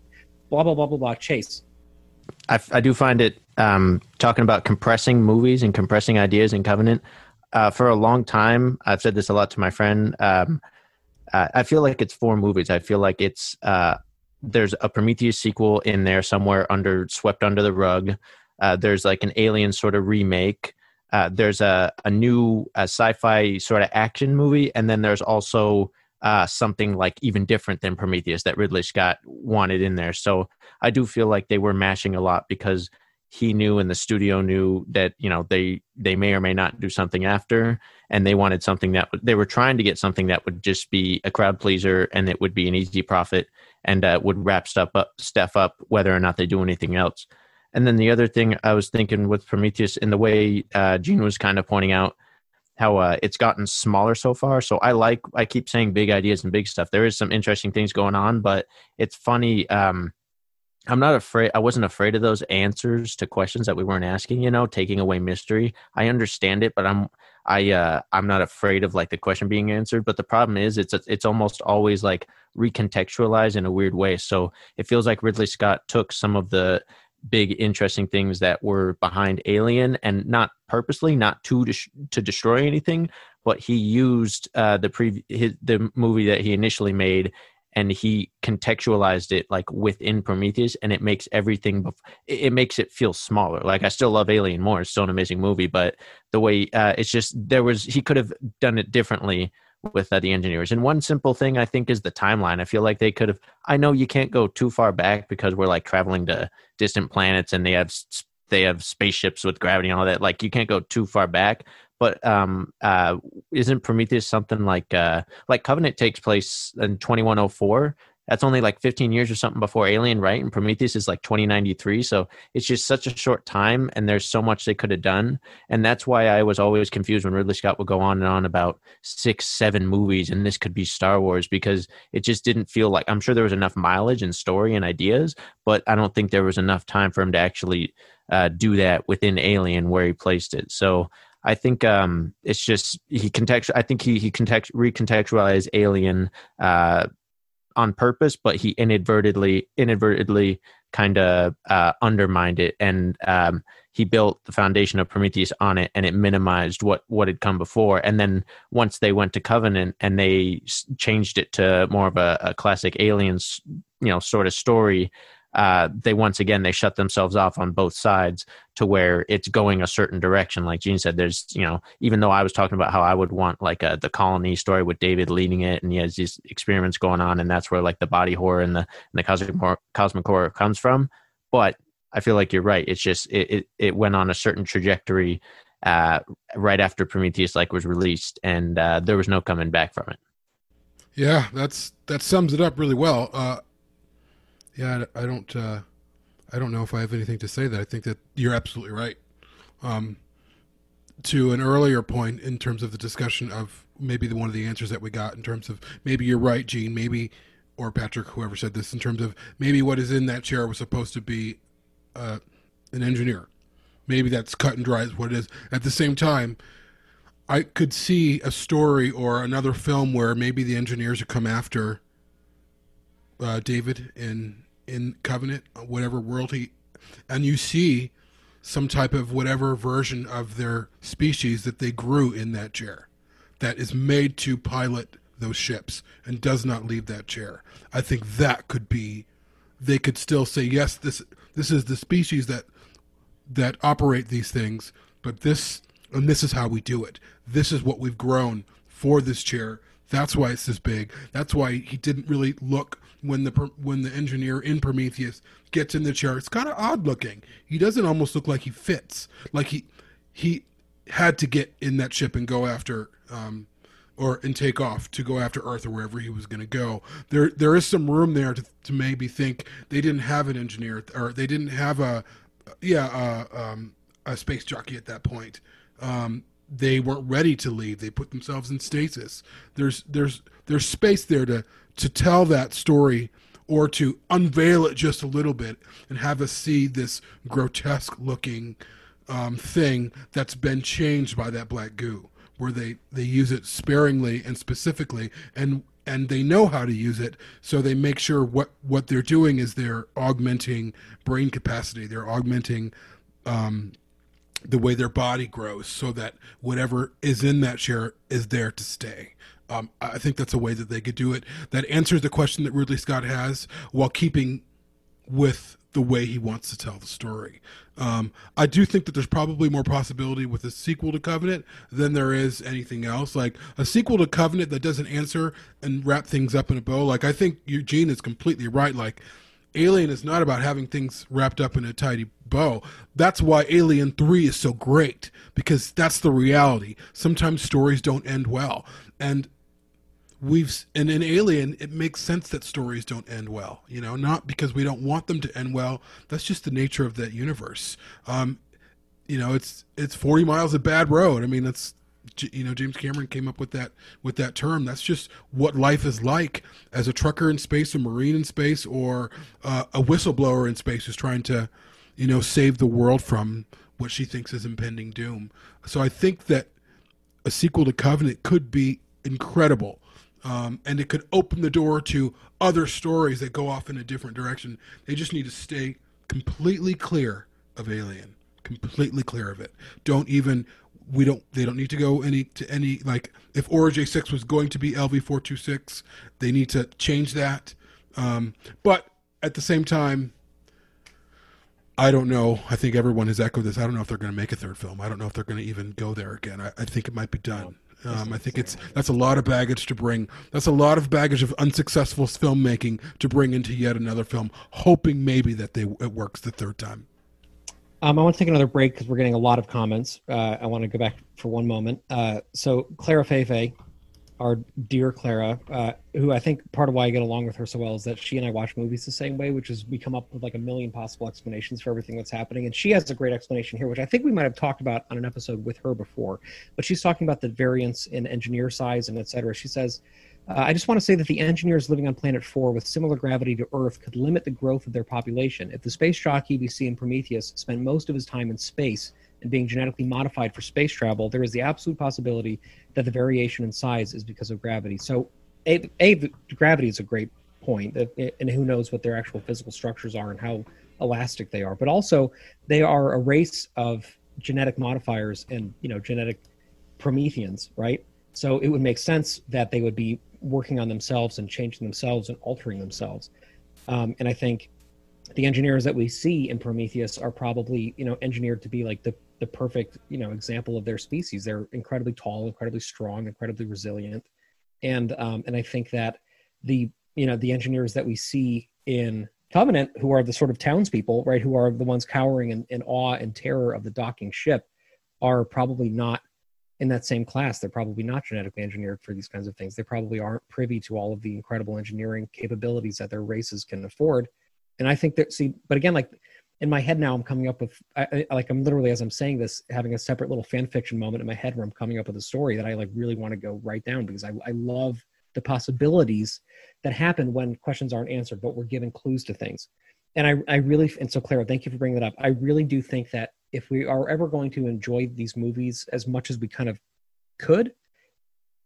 [SPEAKER 3] blah blah blah blah blah chase.
[SPEAKER 6] I, I do find it um, talking about compressing movies and compressing ideas in covenant uh, for a long time i've said this a lot to my friend um, uh, i feel like it's four movies i feel like it's uh, there's a prometheus sequel in there somewhere under swept under the rug uh, there's like an alien sort of remake. Uh, there's a, a new a sci-fi sort of action movie, and then there's also uh, something like even different than Prometheus that Ridley Scott wanted in there. So I do feel like they were mashing a lot because he knew and the studio knew that you know they they may or may not do something after, and they wanted something that they were trying to get something that would just be a crowd pleaser and it would be an easy profit and uh, would wrap stuff up stuff up whether or not they do anything else. And then the other thing I was thinking with Prometheus, in the way uh, Gene was kind of pointing out, how uh, it's gotten smaller so far. So I like I keep saying big ideas and big stuff. There is some interesting things going on, but it's funny. Um, I'm not afraid. I wasn't afraid of those answers to questions that we weren't asking. You know, taking away mystery. I understand it, but I'm I uh, I'm not afraid of like the question being answered. But the problem is, it's it's almost always like recontextualized in a weird way. So it feels like Ridley Scott took some of the big interesting things that were behind Alien, and not purposely, not to des- to destroy anything, but he used uh, the pre his, the movie that he initially made, and he contextualized it like within Prometheus, and it makes everything. Bef- it, makes it feel smaller. Like I still love Alien more; it's still an amazing movie, but the way uh, it's just there was he could have done it differently with uh, the engineers. And one simple thing I think is the timeline. I feel like they could have. I know you can't go too far back because we're like traveling to distant planets and they have they have spaceships with gravity and all that. Like you can't go too far back. But um, uh, isn't Prometheus something like uh, like Covenant takes place in twenty one oh four? that's only like 15 years or something before Alien, right? And Prometheus is like 2093. So it's just such a short time, and there's so much they could have done. And that's why I was always confused when Ridley Scott would go on and on about six, seven movies, and this could be Star Wars because it just didn't feel like I'm sure there was enough mileage and story and ideas, but I don't think there was enough time for him to actually uh, do that within Alien where he placed it. So. I think um, it's just he context. I think he he context recontextualized Alien uh, on purpose, but he inadvertently inadvertently kind of uh, undermined it, and um, he built the foundation of Prometheus on it, and it minimized what what had come before. And then once they went to Covenant and they changed it to more of a, a classic aliens, you know, sort of story, uh, they once again they shut themselves off on both sides to where it's going a certain direction. Like Gene said, there's you know even though I was talking about how I would want like a, the colony story with David leading it, and he has these experiments going on, and that's where like the body horror and the and the cosmic horror, cosmic horror comes from. But I feel like you're right. It's just it it, it went on a certain trajectory uh, right after Prometheus like was released, and uh, there was no coming back from it.
[SPEAKER 2] Yeah, that's that sums it up really well. Uh, yeah, I don't. Uh, I don't know if I have anything to say that. I think that you're absolutely right. Um, to an earlier point in terms of the discussion of maybe the one of the answers that we got in terms of maybe you're right, Gene, maybe or Patrick, whoever said this, in terms of maybe what is in that chair was supposed to be uh, an engineer. Maybe that's cut and dry is what it is. At the same time, I could see a story or another film where maybe the engineers would come after uh, David in in Covenant, whatever world he, and you see some type of whatever version of their species that they grew in that chair, that is made to pilot those ships and does not leave that chair. I think that could be they could still say yes this this is the species that that operate these things, but this and this is how we do it. This is what we've grown for this chair. That's why it's this big. That's why he didn't really look when the when the engineer in Prometheus gets in the chair. It's kind of odd looking. He doesn't almost look like he fits. Like he he had to get in that ship and go after um, or and take off to go after Earth or wherever he was going to go. There there is some room there to, to maybe think they didn't have an engineer or they didn't have a yeah uh, um, a space jockey at that point. Um, they weren't ready to leave. They put themselves in stasis. There's there's there's space there to to tell that story or to unveil it just a little bit and have us see this grotesque looking um, thing that's been changed by that black goo where they they use it sparingly and specifically and and they know how to use it so they make sure what what they're doing is they're augmenting brain capacity they're augmenting um, the way their body grows so that whatever is in that chair is there to stay um, i think that's a way that they could do it that answers the question that ridley scott has while keeping with the way he wants to tell the story. Um, I do think that there's probably more possibility with a sequel to Covenant than there is anything else. Like a sequel to Covenant that doesn't answer and wrap things up in a bow. Like I think Eugene is completely right. Like Alien is not about having things wrapped up in a tidy bow. That's why Alien 3 is so great because that's the reality. Sometimes stories don't end well. And we've and in alien it makes sense that stories don't end well you know not because we don't want them to end well that's just the nature of that universe um you know it's it's 40 miles of bad road i mean that's you know james cameron came up with that with that term that's just what life is like as a trucker in space a marine in space or uh, a whistleblower in space who's trying to you know save the world from what she thinks is impending doom so i think that a sequel to covenant could be incredible um, and it could open the door to other stories that go off in a different direction. They just need to stay completely clear of Alien, completely clear of it. Don't even we don't they don't need to go any to any like if Origae six was going to be LV four two six, they need to change that. Um, but at the same time, I don't know. I think everyone has echoed this. I don't know if they're going to make a third film. I don't know if they're going to even go there again. I, I think it might be done. Um, I think it's that's a lot of baggage to bring. That's a lot of baggage of unsuccessful filmmaking to bring into yet another film, hoping maybe that they it works the third time.
[SPEAKER 3] Um, I want to take another break because we're getting a lot of comments. Uh, I want to go back for one moment. Uh, so Clara Fefe our dear Clara, uh, who I think part of why I get along with her so well is that she and I watch movies the same way, which is we come up with like a million possible explanations for everything that's happening. And she has a great explanation here, which I think we might have talked about on an episode with her before. But she's talking about the variance in engineer size and et cetera. She says, uh, I just want to say that the engineers living on planet 4 with similar gravity to Earth could limit the growth of their population. If the space jockey we see in Prometheus spent most of his time in space, and being genetically modified for space travel, there is the absolute possibility that the variation in size is because of gravity. So, a, a gravity is a great point, and who knows what their actual physical structures are and how elastic they are. But also, they are a race of genetic modifiers and you know genetic Prometheans, right? So it would make sense that they would be working on themselves and changing themselves and altering themselves. Um, and I think the engineers that we see in Prometheus are probably you know engineered to be like the the perfect you know example of their species. They're incredibly tall, incredibly strong, incredibly resilient, and um, and I think that the you know the engineers that we see in Covenant, who are the sort of townspeople, right, who are the ones cowering in, in awe and terror of the docking ship, are probably not in that same class. They're probably not genetically engineered for these kinds of things. They probably aren't privy to all of the incredible engineering capabilities that their races can afford. And I think that see, but again, like in my head now, I'm coming up with I, I, like I'm literally as I'm saying this, having a separate little fan fiction moment in my head where I'm coming up with a story that I like really want to go write down because I, I love the possibilities that happen when questions aren't answered, but we're given clues to things. And I, I really, and so Clara, thank you for bringing that up. I really do think that if we are ever going to enjoy these movies as much as we kind of could,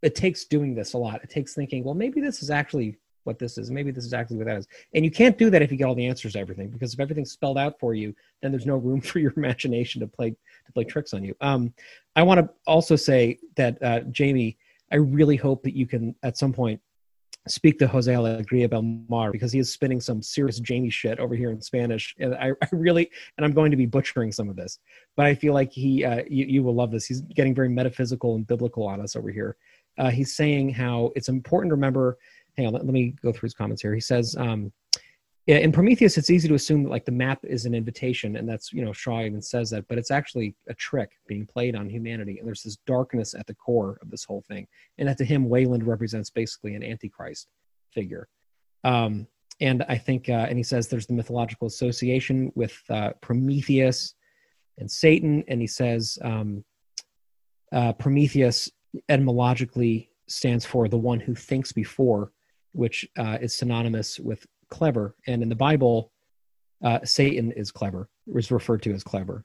[SPEAKER 3] it takes doing this a lot. It takes thinking, well, maybe this is actually what this is. Maybe this is actually what that is. And you can't do that if you get all the answers to everything, because if everything's spelled out for you, then there's no room for your imagination to play to play tricks on you. Um, I want to also say that uh, Jamie, I really hope that you can at some point speak to Jose Alegria Belmar because he is spinning some serious Jamie shit over here in Spanish. And I, I, really, and I'm going to be butchering some of this, but I feel like he, uh, you, you will love this. He's getting very metaphysical and biblical on us over here. Uh, he's saying how it's important to remember. Hang on, let, let me go through his comments here. He says, um, in Prometheus, it's easy to assume that like the map is an invitation, and that's you know Shaw even says that, but it's actually a trick being played on humanity, and there's this darkness at the core of this whole thing, and that to him, Weyland represents basically an antichrist figure. Um, and I think, uh, and he says there's the mythological association with uh, Prometheus and Satan, and he says um, uh, Prometheus etymologically stands for the one who thinks before, which uh, is synonymous with clever, and in the Bible, uh, Satan is clever, is referred to as clever.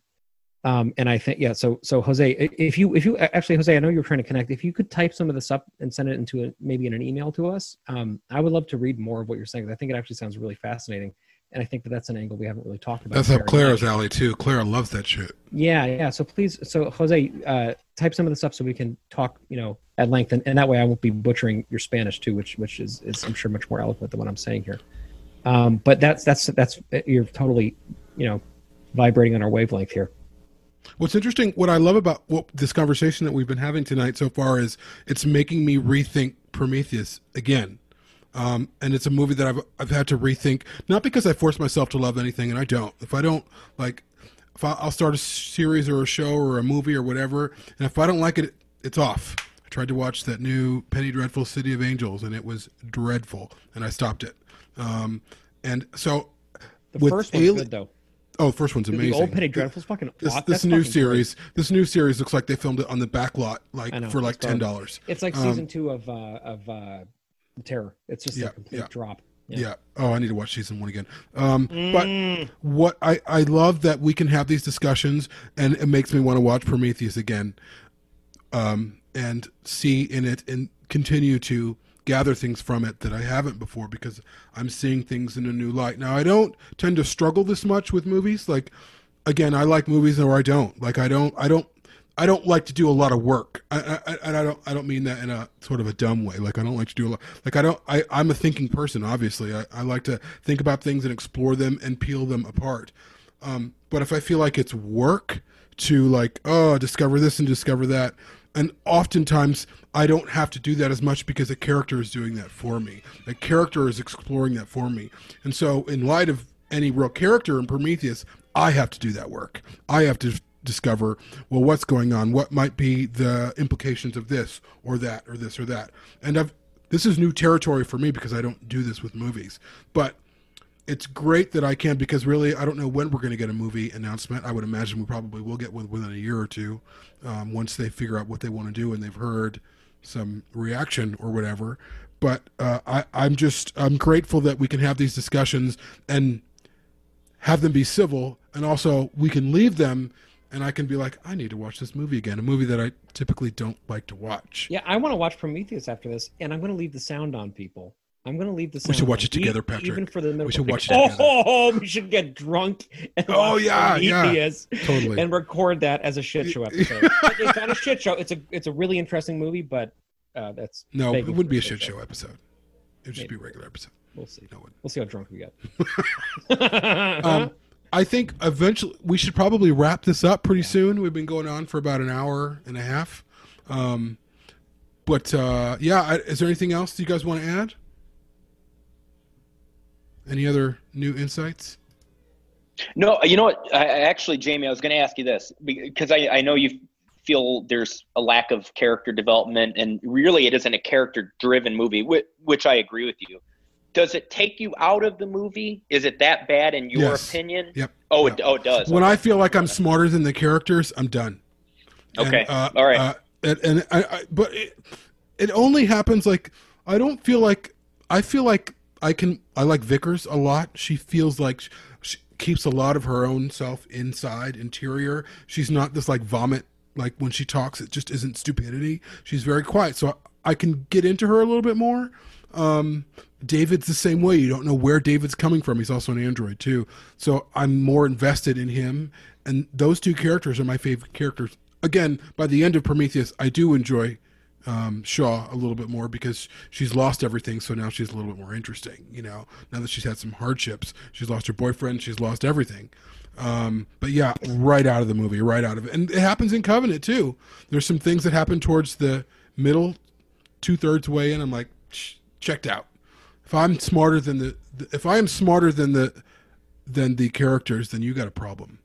[SPEAKER 3] Um, and I think yeah. So so Jose, if you if you actually Jose, I know you're trying to connect. If you could type some of this up and send it into a, maybe in an email to us, um, I would love to read more of what you're saying. I think it actually sounds really fascinating, and I think that that's an angle we haven't really talked about.
[SPEAKER 2] That's up Clara's much. alley too. Clara loves that shit.
[SPEAKER 3] Yeah, yeah. So please, so Jose, uh, type some of this up so we can talk, you know, at length, and, and that way I won't be butchering your Spanish too, which which is is I'm sure much more eloquent than what I'm saying here. Um, but that's that's that's you're totally, you know, vibrating on our wavelength here.
[SPEAKER 2] What's interesting, what I love about what this conversation that we've been having tonight so far is it's making me rethink Prometheus again. Um, and it's a movie that I've I've had to rethink, not because I force myself to love anything, and I don't. If I don't like, if I, will start a series or a show or a movie or whatever, and if I don't like it, it's off. I tried to watch that new Penny Dreadful City of Angels, and it was dreadful, and I stopped it. Um, and so
[SPEAKER 3] the first one's good though.
[SPEAKER 2] Oh, the first one's amazing. The
[SPEAKER 3] old Penny Dreadful's fucking.
[SPEAKER 2] This, this new series, great. this new series looks like they filmed it on the back lot, like know, for like ten dollars.
[SPEAKER 3] It's like season um, two of uh, of uh, Terror. It's just yeah, a complete
[SPEAKER 2] yeah.
[SPEAKER 3] drop.
[SPEAKER 2] Yeah. yeah. Oh, I need to watch season one again. Um, mm. But what I I love that we can have these discussions, and it makes me want to watch Prometheus again, um, and see in it and continue to gather things from it that I haven't before because I'm seeing things in a new light. Now, I don't tend to struggle this much with movies. Like, again, I like movies or I don't. Like, I don't, I don't, I don't like to do a lot of work. I, I, I don't, I don't mean that in a sort of a dumb way. Like, I don't like to do a lot. Like, I don't, I, I'm a thinking person, obviously. I, I like to think about things and explore them and peel them apart. Um, but if I feel like it's work to like, oh, discover this and discover that, and oftentimes I don't have to do that as much because a character is doing that for me. The character is exploring that for me. And so, in light of any real character in Prometheus, I have to do that work. I have to discover, well, what's going on? What might be the implications of this or that or this or that? And I've, this is new territory for me because I don't do this with movies. But it's great that I can because really I don't know when we're going to get a movie announcement. I would imagine we probably will get one within a year or two um, once they figure out what they want to do and they've heard some reaction or whatever. But uh, I, I'm just I'm grateful that we can have these discussions and have them be civil, and also we can leave them and I can be like, I need to watch this movie again, a movie that I typically don't like to watch.
[SPEAKER 3] Yeah, I want to watch Prometheus after this, and I'm going to leave the sound on people. I'm gonna leave this.
[SPEAKER 2] We should watch it together, Patrick.
[SPEAKER 3] Even for the middle.
[SPEAKER 2] We should watch
[SPEAKER 3] it together. Oh, we should get drunk.
[SPEAKER 2] And oh yeah, yeah,
[SPEAKER 3] totally. And record that as a shit show episode. it's not a shit show. It's a it's a really interesting movie, but uh, that's
[SPEAKER 2] no, it wouldn't be a shit show, show episode. It would just Maybe. be a regular episode.
[SPEAKER 3] We'll see. No, one. we'll see how drunk we get.
[SPEAKER 2] um, I think eventually we should probably wrap this up pretty soon. We've been going on for about an hour and a half. Um, but uh, yeah, is there anything else you guys want to add? Any other new insights?
[SPEAKER 4] No, you know what? I, actually, Jamie, I was going to ask you this because I, I know you feel there's a lack of character development, and really, it isn't a character-driven movie, which, which I agree with you. does it take you out of the movie? Is it that bad in your
[SPEAKER 2] Yes.
[SPEAKER 4] opinion?
[SPEAKER 2] Yep.
[SPEAKER 4] Oh, it, oh, it does.
[SPEAKER 2] When I feel like I'm smarter than the characters, I'm done. And,
[SPEAKER 4] Okay.
[SPEAKER 2] uh,
[SPEAKER 4] All right.
[SPEAKER 2] Uh, and and I, I, but it, it only happens like I don't feel like I feel like I can. I like Vickers a lot. She feels like she, she keeps a lot of her own self inside, interior. She's not this like vomit. Like when she talks, it just isn't stupidity. She's very quiet, so I, I can get into her a little bit more. Um, David's the same way. You don't know where David's coming from. He's also an android too. So I'm more invested in him. And those two characters are my favorite characters. Again, by the end of Prometheus, I do enjoy um, Shaw a little bit more because she's lost everything. So now she's a little bit more interesting. You know, now that she's had some hardships, she's lost her boyfriend, she's lost everything. Um, but yeah, right out of the movie, right out of it, and it happens in Covenant too. There's some things that happen towards the middle, two thirds way in. I'm like, checked out. If I'm smarter than the, the, if I am smarter than the, than the characters, then you got a problem.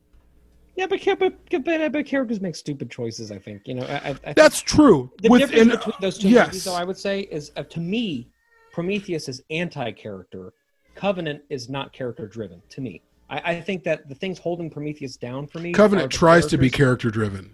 [SPEAKER 3] Yeah, but, but, but, but characters make stupid choices. I think you know. I, I, I think
[SPEAKER 2] That's true.
[SPEAKER 3] the
[SPEAKER 2] With-
[SPEAKER 3] difference between those two
[SPEAKER 2] yes.
[SPEAKER 3] movies, though, I would say, is uh, to me, Prometheus is anti-character. Covenant is not character-driven. To me, I, I think that the things holding Prometheus down for me.
[SPEAKER 2] Covenant
[SPEAKER 3] the
[SPEAKER 2] tries to be character driven.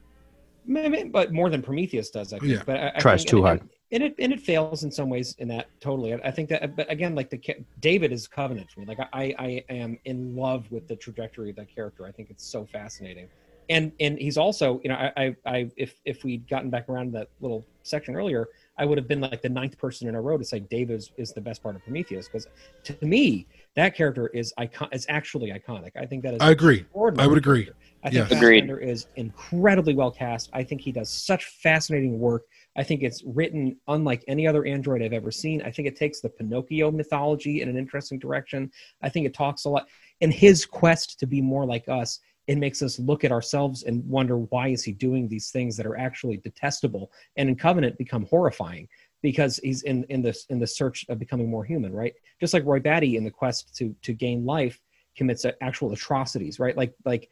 [SPEAKER 3] Maybe, but more than Prometheus does, I think.
[SPEAKER 2] Yeah.
[SPEAKER 3] But I, I
[SPEAKER 6] Tries
[SPEAKER 3] think-
[SPEAKER 6] too
[SPEAKER 3] and,
[SPEAKER 6] hard.
[SPEAKER 3] And, it and it fails in some ways in that totally. I, I think that, but again, like the David is Covenant for me. Like I, I am in love with the trajectory of that character. I think it's so fascinating, and and he's also, you know, I, I, I if if we'd gotten back around to that little section earlier, I would have been like the ninth person in a row to say David is, is the best part of Prometheus because to me that character is icon. Is actually iconic. I think that is.
[SPEAKER 2] I agree. I would agree.
[SPEAKER 3] character. I think
[SPEAKER 2] Yes.
[SPEAKER 3] Fassbender is incredibly well cast. I think he does such fascinating work. I think it's written unlike any other android I've ever seen. I think it takes the Pinocchio mythology in an interesting direction. I think it talks a lot in his quest to be more like us. It makes us look at ourselves and wonder why is he doing these things that are actually detestable, and in Covenant become horrifying because he's in in this in the search of becoming more human, right? Just like Roy Batty in the quest to to gain life commits actual atrocities, right? Like like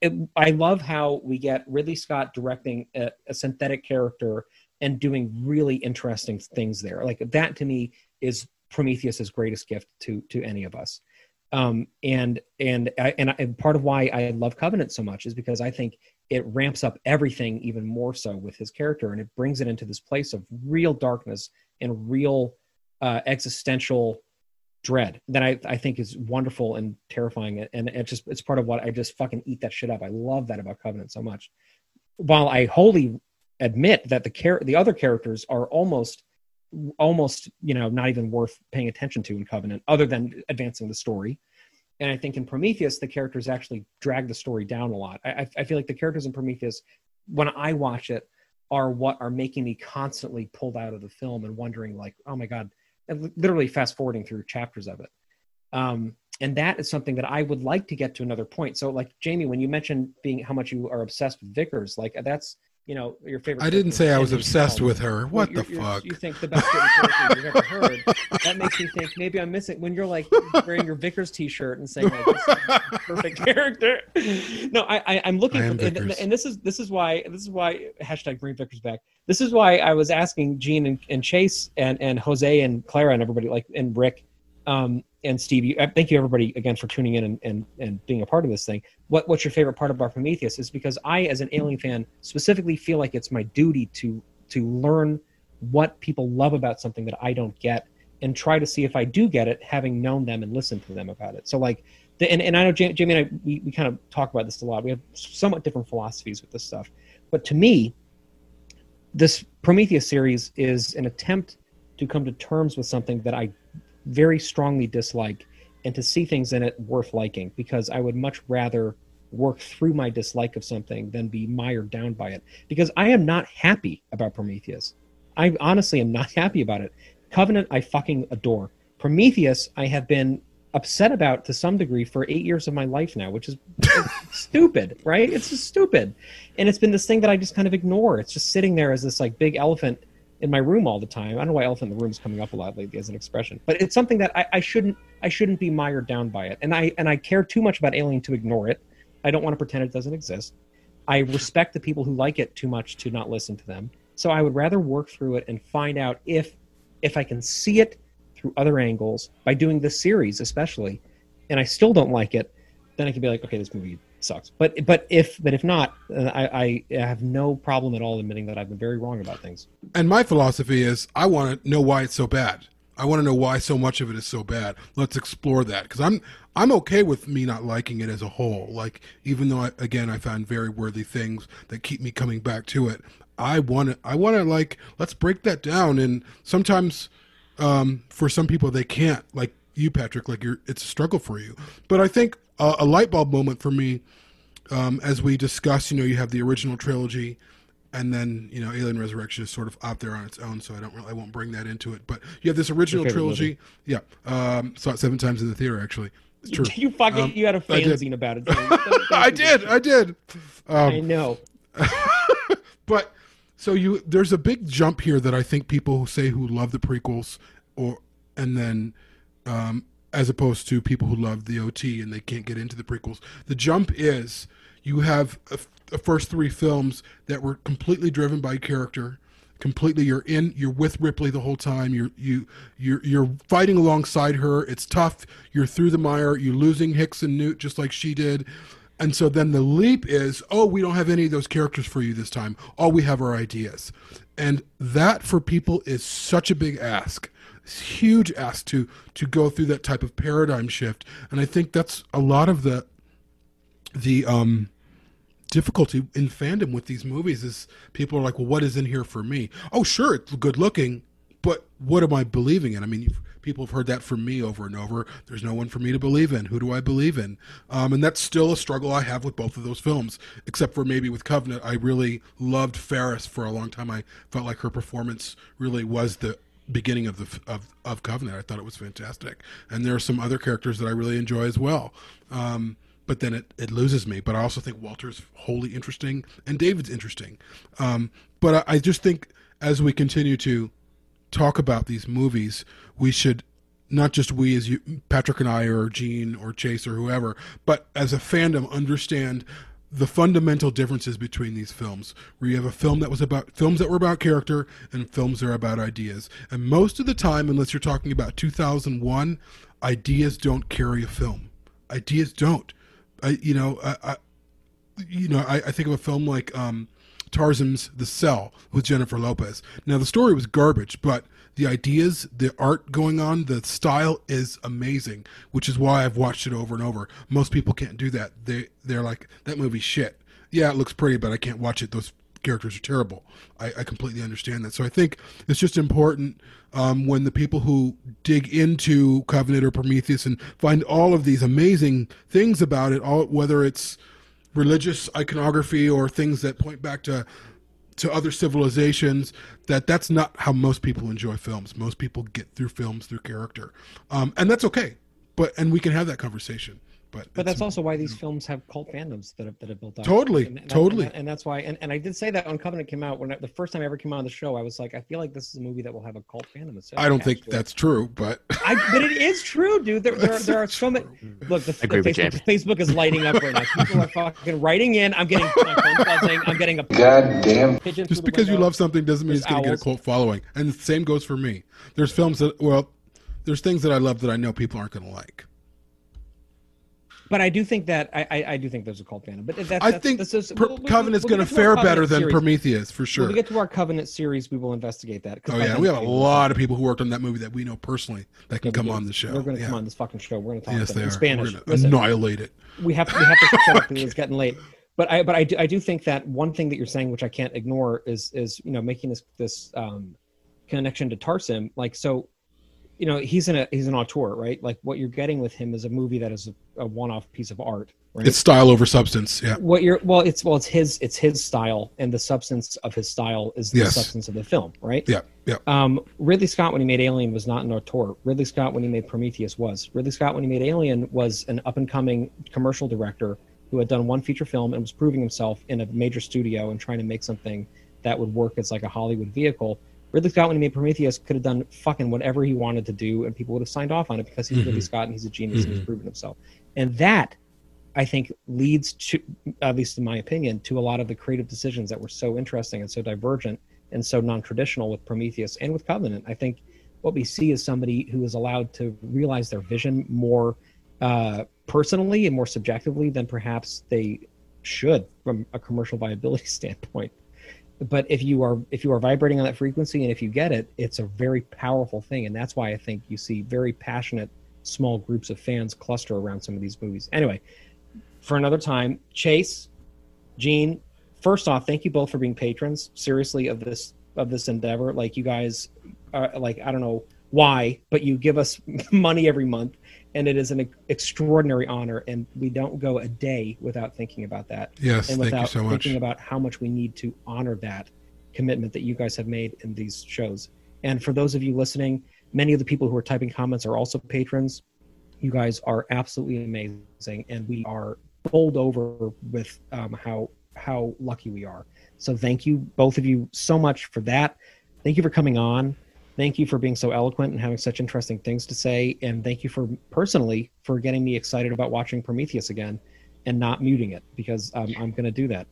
[SPEAKER 3] it, I love how we get Ridley Scott directing a, a synthetic character and doing really interesting things there. Like that to me is Prometheus's greatest gift to to any of us. Um, and and and, I, and part of why I love Covenant so much is because I think it ramps up everything even more so with his character, and it brings it into this place of real darkness and real uh, existential dread that I, I think is wonderful and terrifying and it just it's part of what I just fucking eat that shit up. I love that about Covenant so much. While I wholly admit that the char- the other characters are almost almost you know not even worth paying attention to in Covenant other than advancing the story. And I think in Prometheus the characters actually drag the story down a lot. I, I- feel like the characters in Prometheus when I watch it are what are making me constantly pulled out of the film and wondering like oh my god and literally fast forwarding through chapters of it. Um, and that is something that I would like to get to another point. So, like Jamie, when you mentioned being how much you are obsessed with Vickers, like that's you know your favorite.
[SPEAKER 2] I didn't say I was obsessed
[SPEAKER 3] film.
[SPEAKER 2] with her. What
[SPEAKER 3] Well,
[SPEAKER 2] the fuck?
[SPEAKER 3] You think the best you've ever heard? That makes me think maybe I'm missing when you're like wearing your Vickers T-shirt and saying like this is perfect character. No, I, I I'm looking
[SPEAKER 2] I
[SPEAKER 3] for, and, and this is this is why this is why hashtag bring Vickers back. This is why I was asking Gene and, and Chase and and Jose and Clara and everybody like and Rick um, and Steve. You, uh, thank you everybody again for tuning in and, and and being a part of this thing. What what's your favorite part about Prometheus? Is because I, as an Alien fan, specifically feel like it's my duty to to learn what people love about something that I don't get and try to see if I do get it, having known them and listened to them about it. So like, the, and, and I know Jam- Jamie and I, we, we kind of talk about this a lot. We have somewhat different philosophies with this stuff. But to me, this Prometheus series is an attempt to come to terms with something that I very strongly dislike and to see things in it worth liking because I would much rather work through my dislike of something than be mired down by it because I am not happy about Prometheus. I honestly am not happy about it. Covenant, I fucking adore. Prometheus, I have been upset about to some degree for eight years of my life now, which is stupid, right? It's just stupid. And it's been this thing that I just kind of ignore. It's just sitting there as this like big elephant in my room all the time. I don't know why elephant in the room is coming up a lot lately as an expression, but it's something that I, I shouldn't I shouldn't be mired down by it. And I and I care too much about Alien to ignore it. I don't want to pretend it doesn't exist. I respect the people who like it too much to not listen to them. So I would rather work through it and find out if if I can see it through other angles by doing this series, especially, and I still don't like it, then I can be like, okay, this movie sucks. But but if but if not, uh, I, I have no problem at all admitting that I've been very wrong about things.
[SPEAKER 2] And my philosophy is I want to know why it's so bad. I want to know why so much of it is so bad. Let's explore that because I'm I'm okay with me not liking it as a whole. Like even though I, again I found very worthy things that keep me coming back to it. I want to I want to like let's break that down. And sometimes um, for some people they can't. Like you, Patrick. Like you're it's a struggle for you. But I think a, a light bulb moment for me um, as we discussed. You know, you have the original trilogy and then you know alien resurrection is sort of out there on its own so i don't really i won't bring that into it but you have this original
[SPEAKER 3] Your favorite
[SPEAKER 2] trilogy yeah um saw it seven times in the theater actually it's true
[SPEAKER 3] You fucking
[SPEAKER 2] Um,
[SPEAKER 3] you had a
[SPEAKER 2] did.
[SPEAKER 3] fanzine about it. Don't- don't- don't
[SPEAKER 2] i did i did
[SPEAKER 3] shit. I
[SPEAKER 2] um
[SPEAKER 3] know.
[SPEAKER 2] but so you there's a big jump here that i think people who say who love the prequels or and then um as opposed to people who love the ot and they can't get into the prequels. The jump is you have the first three films that were completely driven by character completely you're in you're with ripley the whole time you're you you're you're fighting alongside her it's tough you're through the mire you're losing hicks and newt just like she did. And so then the leap is oh we don't have any of those characters for you this time all we have are ideas. And that for people is such a big ask huge ask to to go through that type of paradigm shift and i think that's a lot of the the um difficulty in fandom with these movies is people are like, well, what is in here for me? Oh, sure, it's good looking, but what am I believing in? I mean, people have heard that from me over and over. There's no one for me to believe in. Who do I believe in? Um, and that's still a struggle I have with both of those films, except for maybe with Covenant. I really loved Faris for a long time. I felt like her performance really was the beginning of the of of Covenant. I thought it was fantastic, and there are some other characters that I really enjoy as well. Um, but then it, it loses me. But I also think Walter's wholly interesting and David's interesting. Um, but I, I just think as we continue to talk about these movies, we should not just we as you, Patrick and I, or Gene or Chase or whoever, but as a fandom, understand the fundamental differences between these films. Where you have a film that was about films that were about character and films that are about ideas. And most of the time, unless you're talking about 2001, ideas don't carry a film. Ideas don't. I, you know, I, I you know, I, I think of a film like um, Tarsem's The Cell with Jennifer Lopez. Now the story was garbage, but the ideas, the art going on, the style is amazing, which is why I've watched it over and over. Most people can't do that. They they're like that movie's shit. Yeah, it looks pretty, but I can't watch it. Those characters are terrible. I, I completely understand that. So I think it's just important um, when the people who dig into Covenant or Prometheus and find all of these amazing things about it, all whether it's religious iconography or things that point back to to other civilizations that that's not how most people enjoy films. Most people get through films through character. Um, and that's okay. But and we can have that conversation but
[SPEAKER 3] But that's also why these films have cult fandoms that have, that have built up.
[SPEAKER 2] Totally,
[SPEAKER 3] and, and
[SPEAKER 2] totally.
[SPEAKER 3] and, that- and that's why. And, and I did say that when Covenant came out, when I, the first time I ever came on the show, I was like, I feel like this is a movie that will have a cult fandom.
[SPEAKER 2] i don't think
[SPEAKER 3] to it.
[SPEAKER 2] that's true but
[SPEAKER 3] I, but it is true, dude. There, there, are, there are so many. Look, the, the Facebook, Facebook is lighting up right now. People are fucking writing in. I'm getting buzzing. I'm getting a
[SPEAKER 1] God damn.
[SPEAKER 3] pigeon.
[SPEAKER 2] just
[SPEAKER 3] through the
[SPEAKER 2] because you love something doesn't mean
[SPEAKER 3] There's
[SPEAKER 2] it's going to get a cult following and the same goes for me there's films that well there's things that i love that i know people aren't going to like
[SPEAKER 3] But I do think that I, I, I do think there's a cult fandom. But that's,
[SPEAKER 2] i
[SPEAKER 3] that's,
[SPEAKER 2] think
[SPEAKER 3] this is,
[SPEAKER 2] Per-
[SPEAKER 3] we'll-
[SPEAKER 2] covenant's
[SPEAKER 3] we'll
[SPEAKER 2] going to fare better than
[SPEAKER 3] series.
[SPEAKER 2] prometheus for
[SPEAKER 3] When
[SPEAKER 2] sure
[SPEAKER 3] we get to our Covenant series, we will investigate that.
[SPEAKER 2] oh yeah we have a lot of people who worked on that movie that we know personally that can
[SPEAKER 3] Yeah,
[SPEAKER 2] come on the show
[SPEAKER 3] They're going to
[SPEAKER 2] Yeah.
[SPEAKER 3] come on this fucking show. We're going to talk
[SPEAKER 2] yes
[SPEAKER 3] to
[SPEAKER 2] they are
[SPEAKER 3] in Spanish.
[SPEAKER 2] we're going to
[SPEAKER 3] Listen,
[SPEAKER 2] annihilate it
[SPEAKER 3] we have to we have to shut up because it's getting late. But I but I do I do think that one thing that you're saying, which I can't ignore, is is you know making this this um, connection to Tarsem. Like so, you know he's in a he's an auteur, right? Like what you're getting with him is a movie that is a, a one-off piece of art. Right?
[SPEAKER 2] it's style over substance yeah
[SPEAKER 3] what you're well it's well it's his it's his style and the substance of his style is the
[SPEAKER 2] Yes.
[SPEAKER 3] substance of the film right
[SPEAKER 2] yeah yeah
[SPEAKER 3] um, Ridley Scott, when he made Alien, was not an auteur. Ridley Scott, when he made Prometheus, was. Ridley Scott, when he made Alien, was an up and coming commercial director who had done one feature film and was proving himself in a major studio and trying to make something that would work as like a Hollywood vehicle. Ridley Scott, when he made Prometheus, could have done fucking whatever he wanted to do, and people would have signed off on it because he's Ridley Scott and he's a genius and he's proven himself. And that, I think, leads to, at least in my opinion, to a lot of the creative decisions that were so interesting and so divergent and so non-traditional with Prometheus and with Covenant. I think what we see is somebody who is allowed to realize their vision more uh, personally and more subjectively than perhaps they should from a commercial viability standpoint but if you are if you are vibrating on that frequency and if you get it it's a very powerful thing. And that's why i think you see very passionate small groups of fans cluster around some of these movies. Anyway for another time chase gene first off thank you both for being patrons seriously of this of this endeavor. Like you guys are like i don't know why but you give us money every month and it is an extraordinary honor and we don't go a day without thinking about that.
[SPEAKER 2] Yes,
[SPEAKER 3] and
[SPEAKER 2] thank you
[SPEAKER 3] without
[SPEAKER 2] so much.
[SPEAKER 3] thinking about how much we need to honor that commitment that you guys have made in these shows. And for those of you listening many of the people who are typing comments are also patrons. You guys are absolutely amazing and we are bowled over with um, how how lucky we are. So thank you both of you so much for that. Thank you for coming on thank you for being so eloquent and having such interesting things to say and thank you for personally for getting me excited about watching prometheus again and not muting it because um, i'm going to do that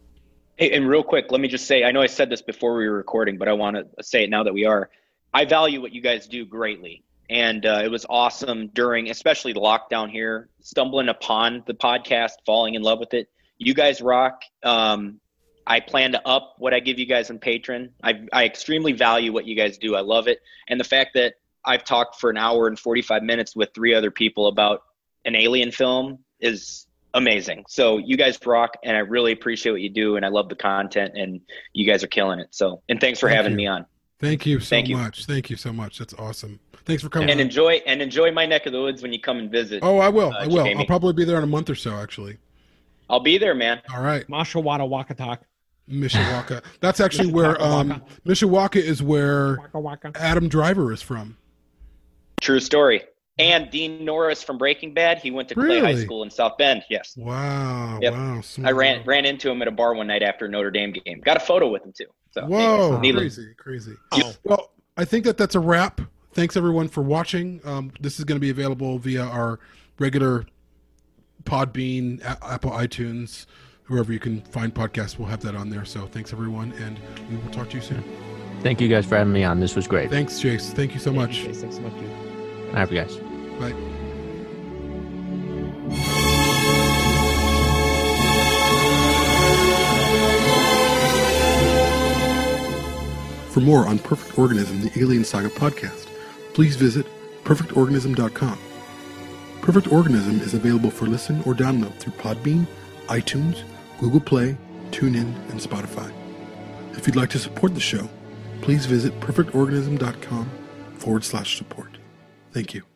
[SPEAKER 4] Hey, and real quick, let me just say I know I said this before we were recording, but I want to say it now that we are. I value what you guys do greatly. And uh, it was awesome during, especially the lockdown here, stumbling upon the podcast, falling in love with it. You guys rock. Um, I plan to up what I give you guys on Patreon. I, I extremely value what you guys do. I love it. And the fact that I've talked for an hour and 45 minutes with three other people about an alien film is amazing. So you guys rock, and I really appreciate what you do, and I love the content, and you guys are killing it. So, and thanks for
[SPEAKER 2] Thank
[SPEAKER 4] having
[SPEAKER 2] you.
[SPEAKER 4] me on,
[SPEAKER 2] Thank you so
[SPEAKER 4] Thank you.
[SPEAKER 2] much. Thank you so much. That's awesome. Thanks for coming.
[SPEAKER 4] and
[SPEAKER 2] on.
[SPEAKER 4] enjoy and enjoy my neck of the woods when you come and visit.
[SPEAKER 2] oh, I will.
[SPEAKER 4] uh,
[SPEAKER 2] I will.
[SPEAKER 4] Jamie.
[SPEAKER 2] I'll probably be there in a month or so. Actually.
[SPEAKER 4] I'll be there, man.
[SPEAKER 2] All right.
[SPEAKER 3] masha wada wakatak
[SPEAKER 2] Mishawaka. That's actually where um, Mishawaka is where
[SPEAKER 3] waka waka
[SPEAKER 2] Adam Driver is from.
[SPEAKER 4] True story. And Dean Norris from Breaking Bad, he went to Clay High School in South Bend. Yes,
[SPEAKER 2] Wow.
[SPEAKER 4] Yep.
[SPEAKER 2] Wow.
[SPEAKER 4] I ran ran into him at a bar one night after a Notre Dame game. Got a photo with him too. So
[SPEAKER 2] Whoa.
[SPEAKER 4] needless-
[SPEAKER 2] Crazy. Crazy.
[SPEAKER 3] Oh.
[SPEAKER 2] Well, I think that that's a wrap. Thanks everyone for watching. Um, this is going to be available via our regular Podbean, A- Apple iTunes, wherever you can find podcasts. We'll have that on there. So thanks everyone, and we will talk to you soon.
[SPEAKER 6] Thank you guys for having me on. This was great.
[SPEAKER 2] Thanks, Jace. Thank you so
[SPEAKER 3] Thank
[SPEAKER 2] much.
[SPEAKER 3] you, Chase. thanks so much dude.
[SPEAKER 6] All right, guys.
[SPEAKER 2] Bye. For more on Perfect Organism, the Alien Saga podcast, please visit perfectorganism.com. Perfect Organism is available for listen or download through Podbean, iTunes, Google Play, TuneIn, and Spotify. If you'd like to support the show, please visit perfectorganism.com forward slash support. Thank you.